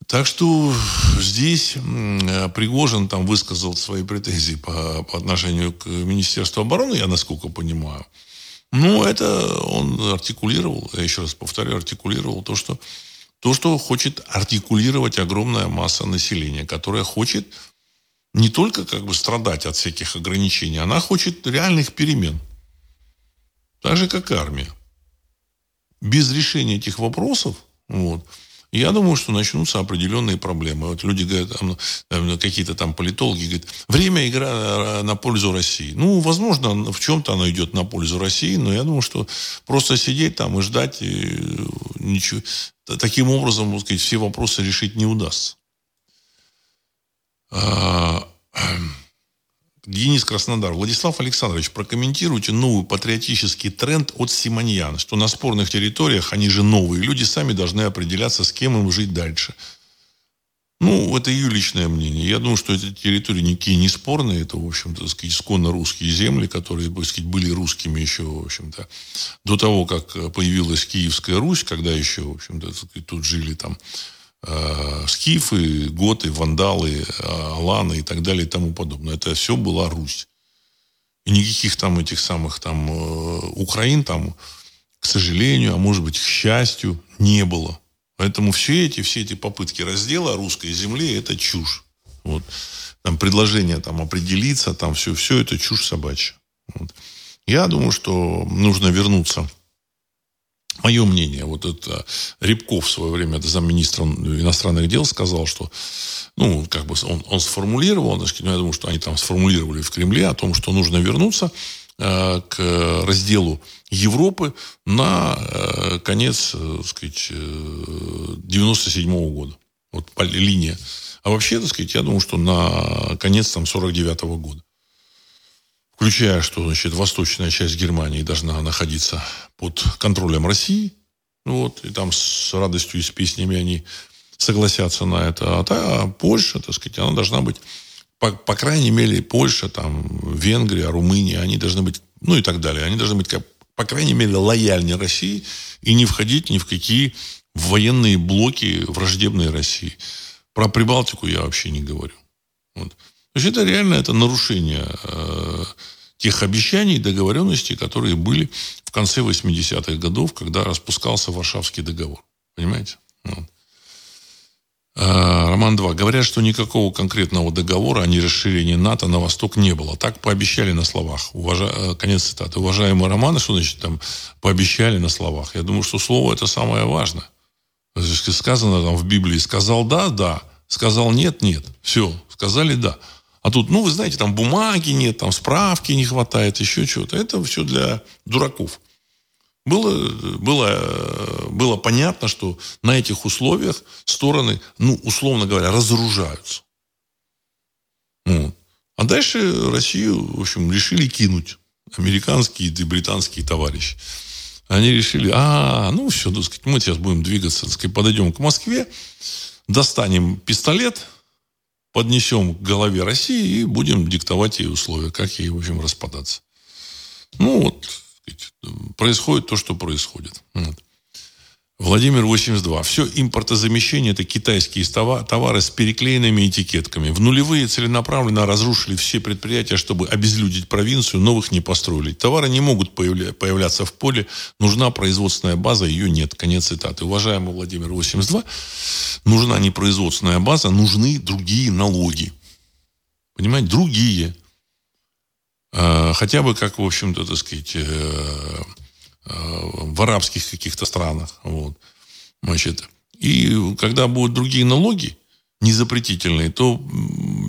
Так что здесь Пригожин там высказал свои претензии по, по отношению к Министерству обороны, я насколько понимаю. Ну, это он артикулировал, я еще раз повторю, артикулировал то, что то, что хочет артикулировать огромная масса населения, которая хочет не только как бы страдать от всяких ограничений, она хочет реальных перемен. Так же, как армия. Без решения этих вопросов, вот, я думаю, что начнутся определенные проблемы. Вот люди говорят, там, какие-то там политологи говорят, время игра на пользу России. Ну, возможно, в чем-то оно идет на пользу России, но я думаю, что просто сидеть там и ждать и ничего, таким образом, вот сказать, все вопросы решить не удастся. А, Денис Краснодар. Владислав Александрович, прокомментируйте новый патриотический тренд от Симоньяна, что на спорных территориях, они же новые, люди сами должны определяться, с кем им жить дальше. Ну, это ее личное мнение. Я думаю, что эти территории никакие не спорные. Это, в общем-то, сказать, исконно русские земли, которые, так сказать, были русскими еще, в общем-то, до того, как появилась Киевская Русь, когда еще, в общем-то, тут жили там э, скифы, готы, вандалы, э, аланы и так далее и тому подобное. Это все была Русь. И никаких там этих самых там э, Украин там, к сожалению, а может быть, к счастью, не было. Поэтому все эти, все эти попытки раздела русской земли – это чушь. Вот. Там предложение там, определиться, там все, все это чушь собачья. Вот. Я думаю, что нужно вернуться Мое мнение, вот это Рябков в свое время, это замминистра иностранных дел, сказал, что, ну, как бы он, он сформулировал, ну, я думаю, что они там сформулировали в Кремле о том, что нужно вернуться э, к разделу Европы на э, конец, э, так сказать, э, 97 -го года. Вот линия. А вообще, так сказать, я думаю, что на конец там 49 -го года включая, что значит, восточная часть Германии должна находиться под контролем России. Ну вот, и там с радостью и с песнями они согласятся на это. А та Польша, так сказать, она должна быть, по, по крайней мере, Польша, там, Венгрия, Румыния, они должны быть, ну и так далее, они должны быть, как, по крайней мере, лояльнее России и не входить ни в какие военные блоки враждебной России. Про Прибалтику я вообще не говорю. Вот. То есть это реально это нарушение э, тех обещаний и договоренностей, которые были в конце 80-х годов, когда распускался Варшавский договор. Понимаете? Вот. А, Роман 2. Говорят, что никакого конкретного договора о нерасширении НАТО на восток не было. Так пообещали на словах. Уважа... Э, конец цитаты. Уважаемый Роман, что значит там пообещали на словах? Я думаю, что слово это самое важное. Сказано там в Библии, сказал да, да, сказал нет, нет. Все, сказали да. А тут, ну, вы знаете, там бумаги нет, там справки не хватает, еще чего-то. Это все для дураков. Было, было, было понятно, что на этих условиях стороны, ну, условно говоря, разоружаются. Вот. А дальше Россию, в общем, решили кинуть. Американские и британские товарищи. Они решили, а, ну все, так сказать, мы сейчас будем двигаться, так сказать, подойдем к Москве, достанем пистолет, поднесем к голове России и будем диктовать ей условия, как ей, в общем, распадаться. Ну, вот, происходит то, что происходит. Вот. Владимир 82. Все импортозамещение – это китайские товары с переклеенными этикетками. В нулевые целенаправленно разрушили все предприятия, чтобы обезлюдить провинцию, новых не построили. Товары не могут появля- появляться в поле. Нужна производственная база, ее нет. Конец цитаты. Уважаемый Владимир 82. Нужна не производственная база, нужны другие налоги. Понимаете? Другие. А, хотя бы как, в общем-то, так сказать, э, в арабских каких-то странах. Вот. Значит, И когда будут другие налоги, незапретительные, то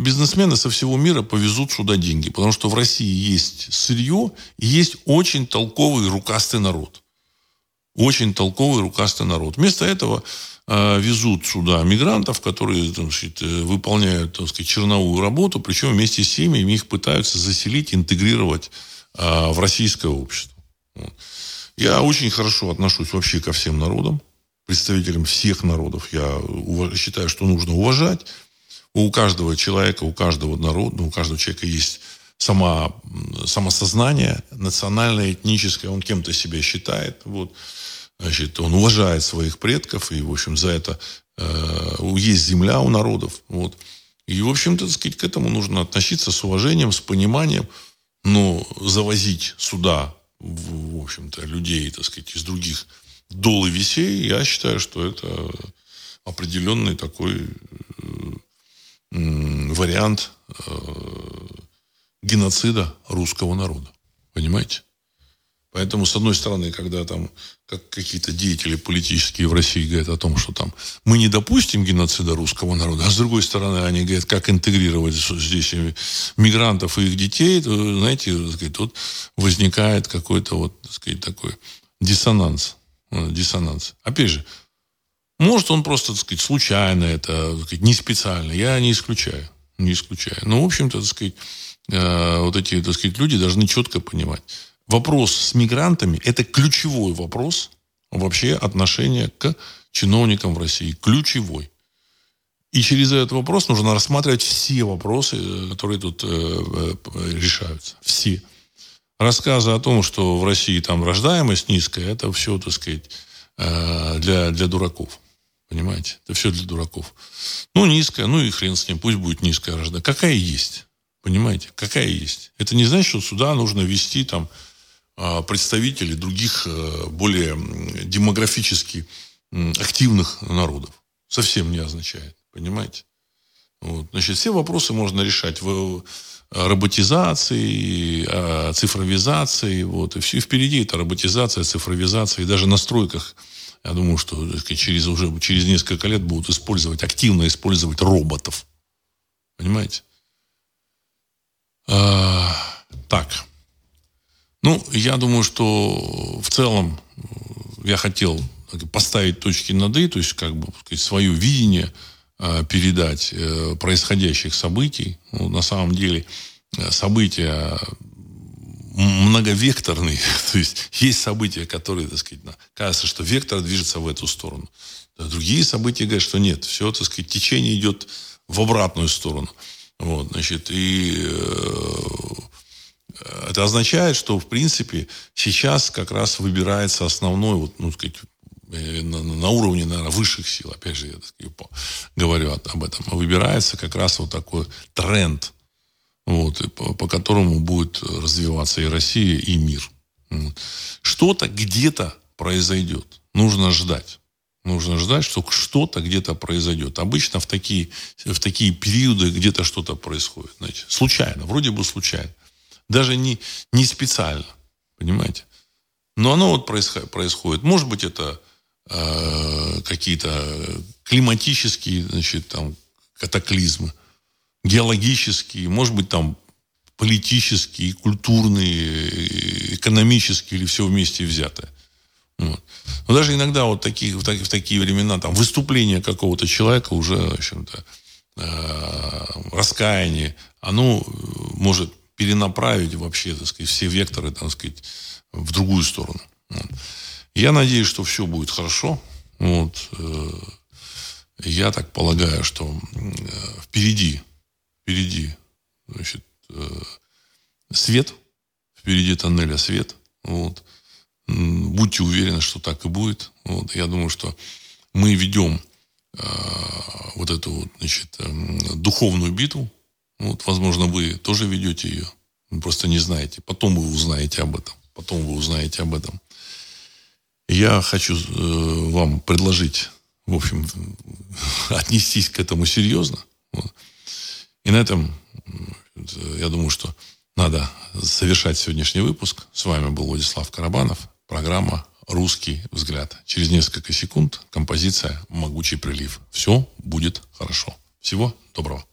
бизнесмены со всего мира повезут сюда деньги. Потому что в России есть сырье и есть очень толковый рукастый народ. Очень толковый рукастый народ. Вместо этого э, везут сюда мигрантов, которые там, сказать, э, выполняют так сказать, черновую работу, причем вместе с семьями их пытаются заселить, интегрировать э, в российское общество. Вот. Я очень хорошо отношусь вообще ко всем народам представителям всех народов. Я считаю, что нужно уважать. У каждого человека, у каждого народа, ну, у каждого человека есть сама, самосознание национальное, этническое. Он кем-то себя считает. Вот. Значит, он уважает своих предков. И, в общем, за это э, есть земля у народов. Вот. И, в общем-то, сказать, к этому нужно относиться с уважением, с пониманием. Но завозить сюда, в, общем-то, людей, так сказать, из других долы весей, я считаю, что это определенный такой вариант э, геноцида русского народа. Понимаете? Поэтому, с одной стороны, когда там как какие-то деятели политические в России говорят о том, что там мы не допустим геноцида русского народа, а с другой стороны, они говорят, как интегрировать здесь мигрантов и их детей, то, знаете, сказать, тут возникает какой-то вот, так сказать, такой диссонанс. Э, диссонанс. Опять же, может, он просто, так сказать, случайно это, так сказать, не специально. Я не исключаю. Не исключаю. Но, в общем-то, так сказать, э, вот эти, так сказать, люди должны четко понимать. Вопрос с мигрантами – это ключевой вопрос вообще отношения к чиновникам в России. Ключевой. И через этот вопрос нужно рассматривать все вопросы, э, которые тут решаются. Все рассказы о том, что в России там рождаемость низкая, это все, так сказать, э, для, для дураков. Понимаете? Это все для дураков. Ну, низкая, ну и хрен с ним, пусть будет низкая рождаемость. Какая есть? Понимаете? Какая есть? Это не значит, что сюда нужно вести там э, представителей других э, более демографически активных народов. Совсем не означает. Понимаете? Вот. Значит, все вопросы можно решать в, роботизации, а, цифровизации. Вот. И все впереди это роботизация, цифровизация. И даже на стройках, я думаю, что сказать, через, уже через несколько лет будут использовать, активно использовать роботов. Понимаете? А, так. Ну, я думаю, что в целом я хотел поставить точки над «и», то есть как бы сказать, свое видение – Э, передать э, происходящих событий. Ну, на самом деле э, события многовекторные. То есть есть события, которые, так сказать, кажется, что вектор движется в эту сторону. Другие события говорят, что нет, все, так сказать, течение идет в обратную сторону. Вот, значит, и это означает, что, в принципе, сейчас как раз выбирается основной, вот, ну, сказать, Э, на, на уровне, наверное, высших сил, опять же, я сказать, говорю об этом, выбирается как раз вот такой тренд, вот, по, по которому будет развиваться и Россия, и мир. Что-то где-то произойдет. Нужно ждать. Нужно ждать, что что-то где-то произойдет. Обычно в такие, в такие периоды где-то что-то происходит. Знаете, случайно, вроде бы случайно. Даже не, не специально. Понимаете? Но оно вот происходит. Может быть, это Э, какие-то климатические, значит, там, катаклизмы, геологические, может быть, там, политические, культурные, экономические или все вместе взятое. Вот. Но даже иногда вот такие, в, такие, в такие времена там выступление какого-то человека уже, в общем-то, э, раскаяние, оно может перенаправить вообще, так сказать, все векторы, так сказать, в другую сторону. Вот. Я надеюсь, что все будет хорошо. Вот. Э, я так полагаю, что э, впереди, впереди, значит, э, свет, впереди тоннеля свет. Вот. Будьте уверены, что так и будет. Вот. Я думаю, что мы ведем вот эту вот, значит, духовную битву. Вот, возможно, вы тоже ведете ее. Вы просто не знаете. Потом вы узнаете об этом. Потом вы узнаете об этом. Я хочу э, вам предложить, в общем, отнестись к этому серьезно. И на этом, я думаю, что надо завершать сегодняшний выпуск. С вами был Владислав Карабанов. Программа русский взгляд. Через несколько секунд композиция «Могучий прилив». Все будет хорошо. Всего доброго.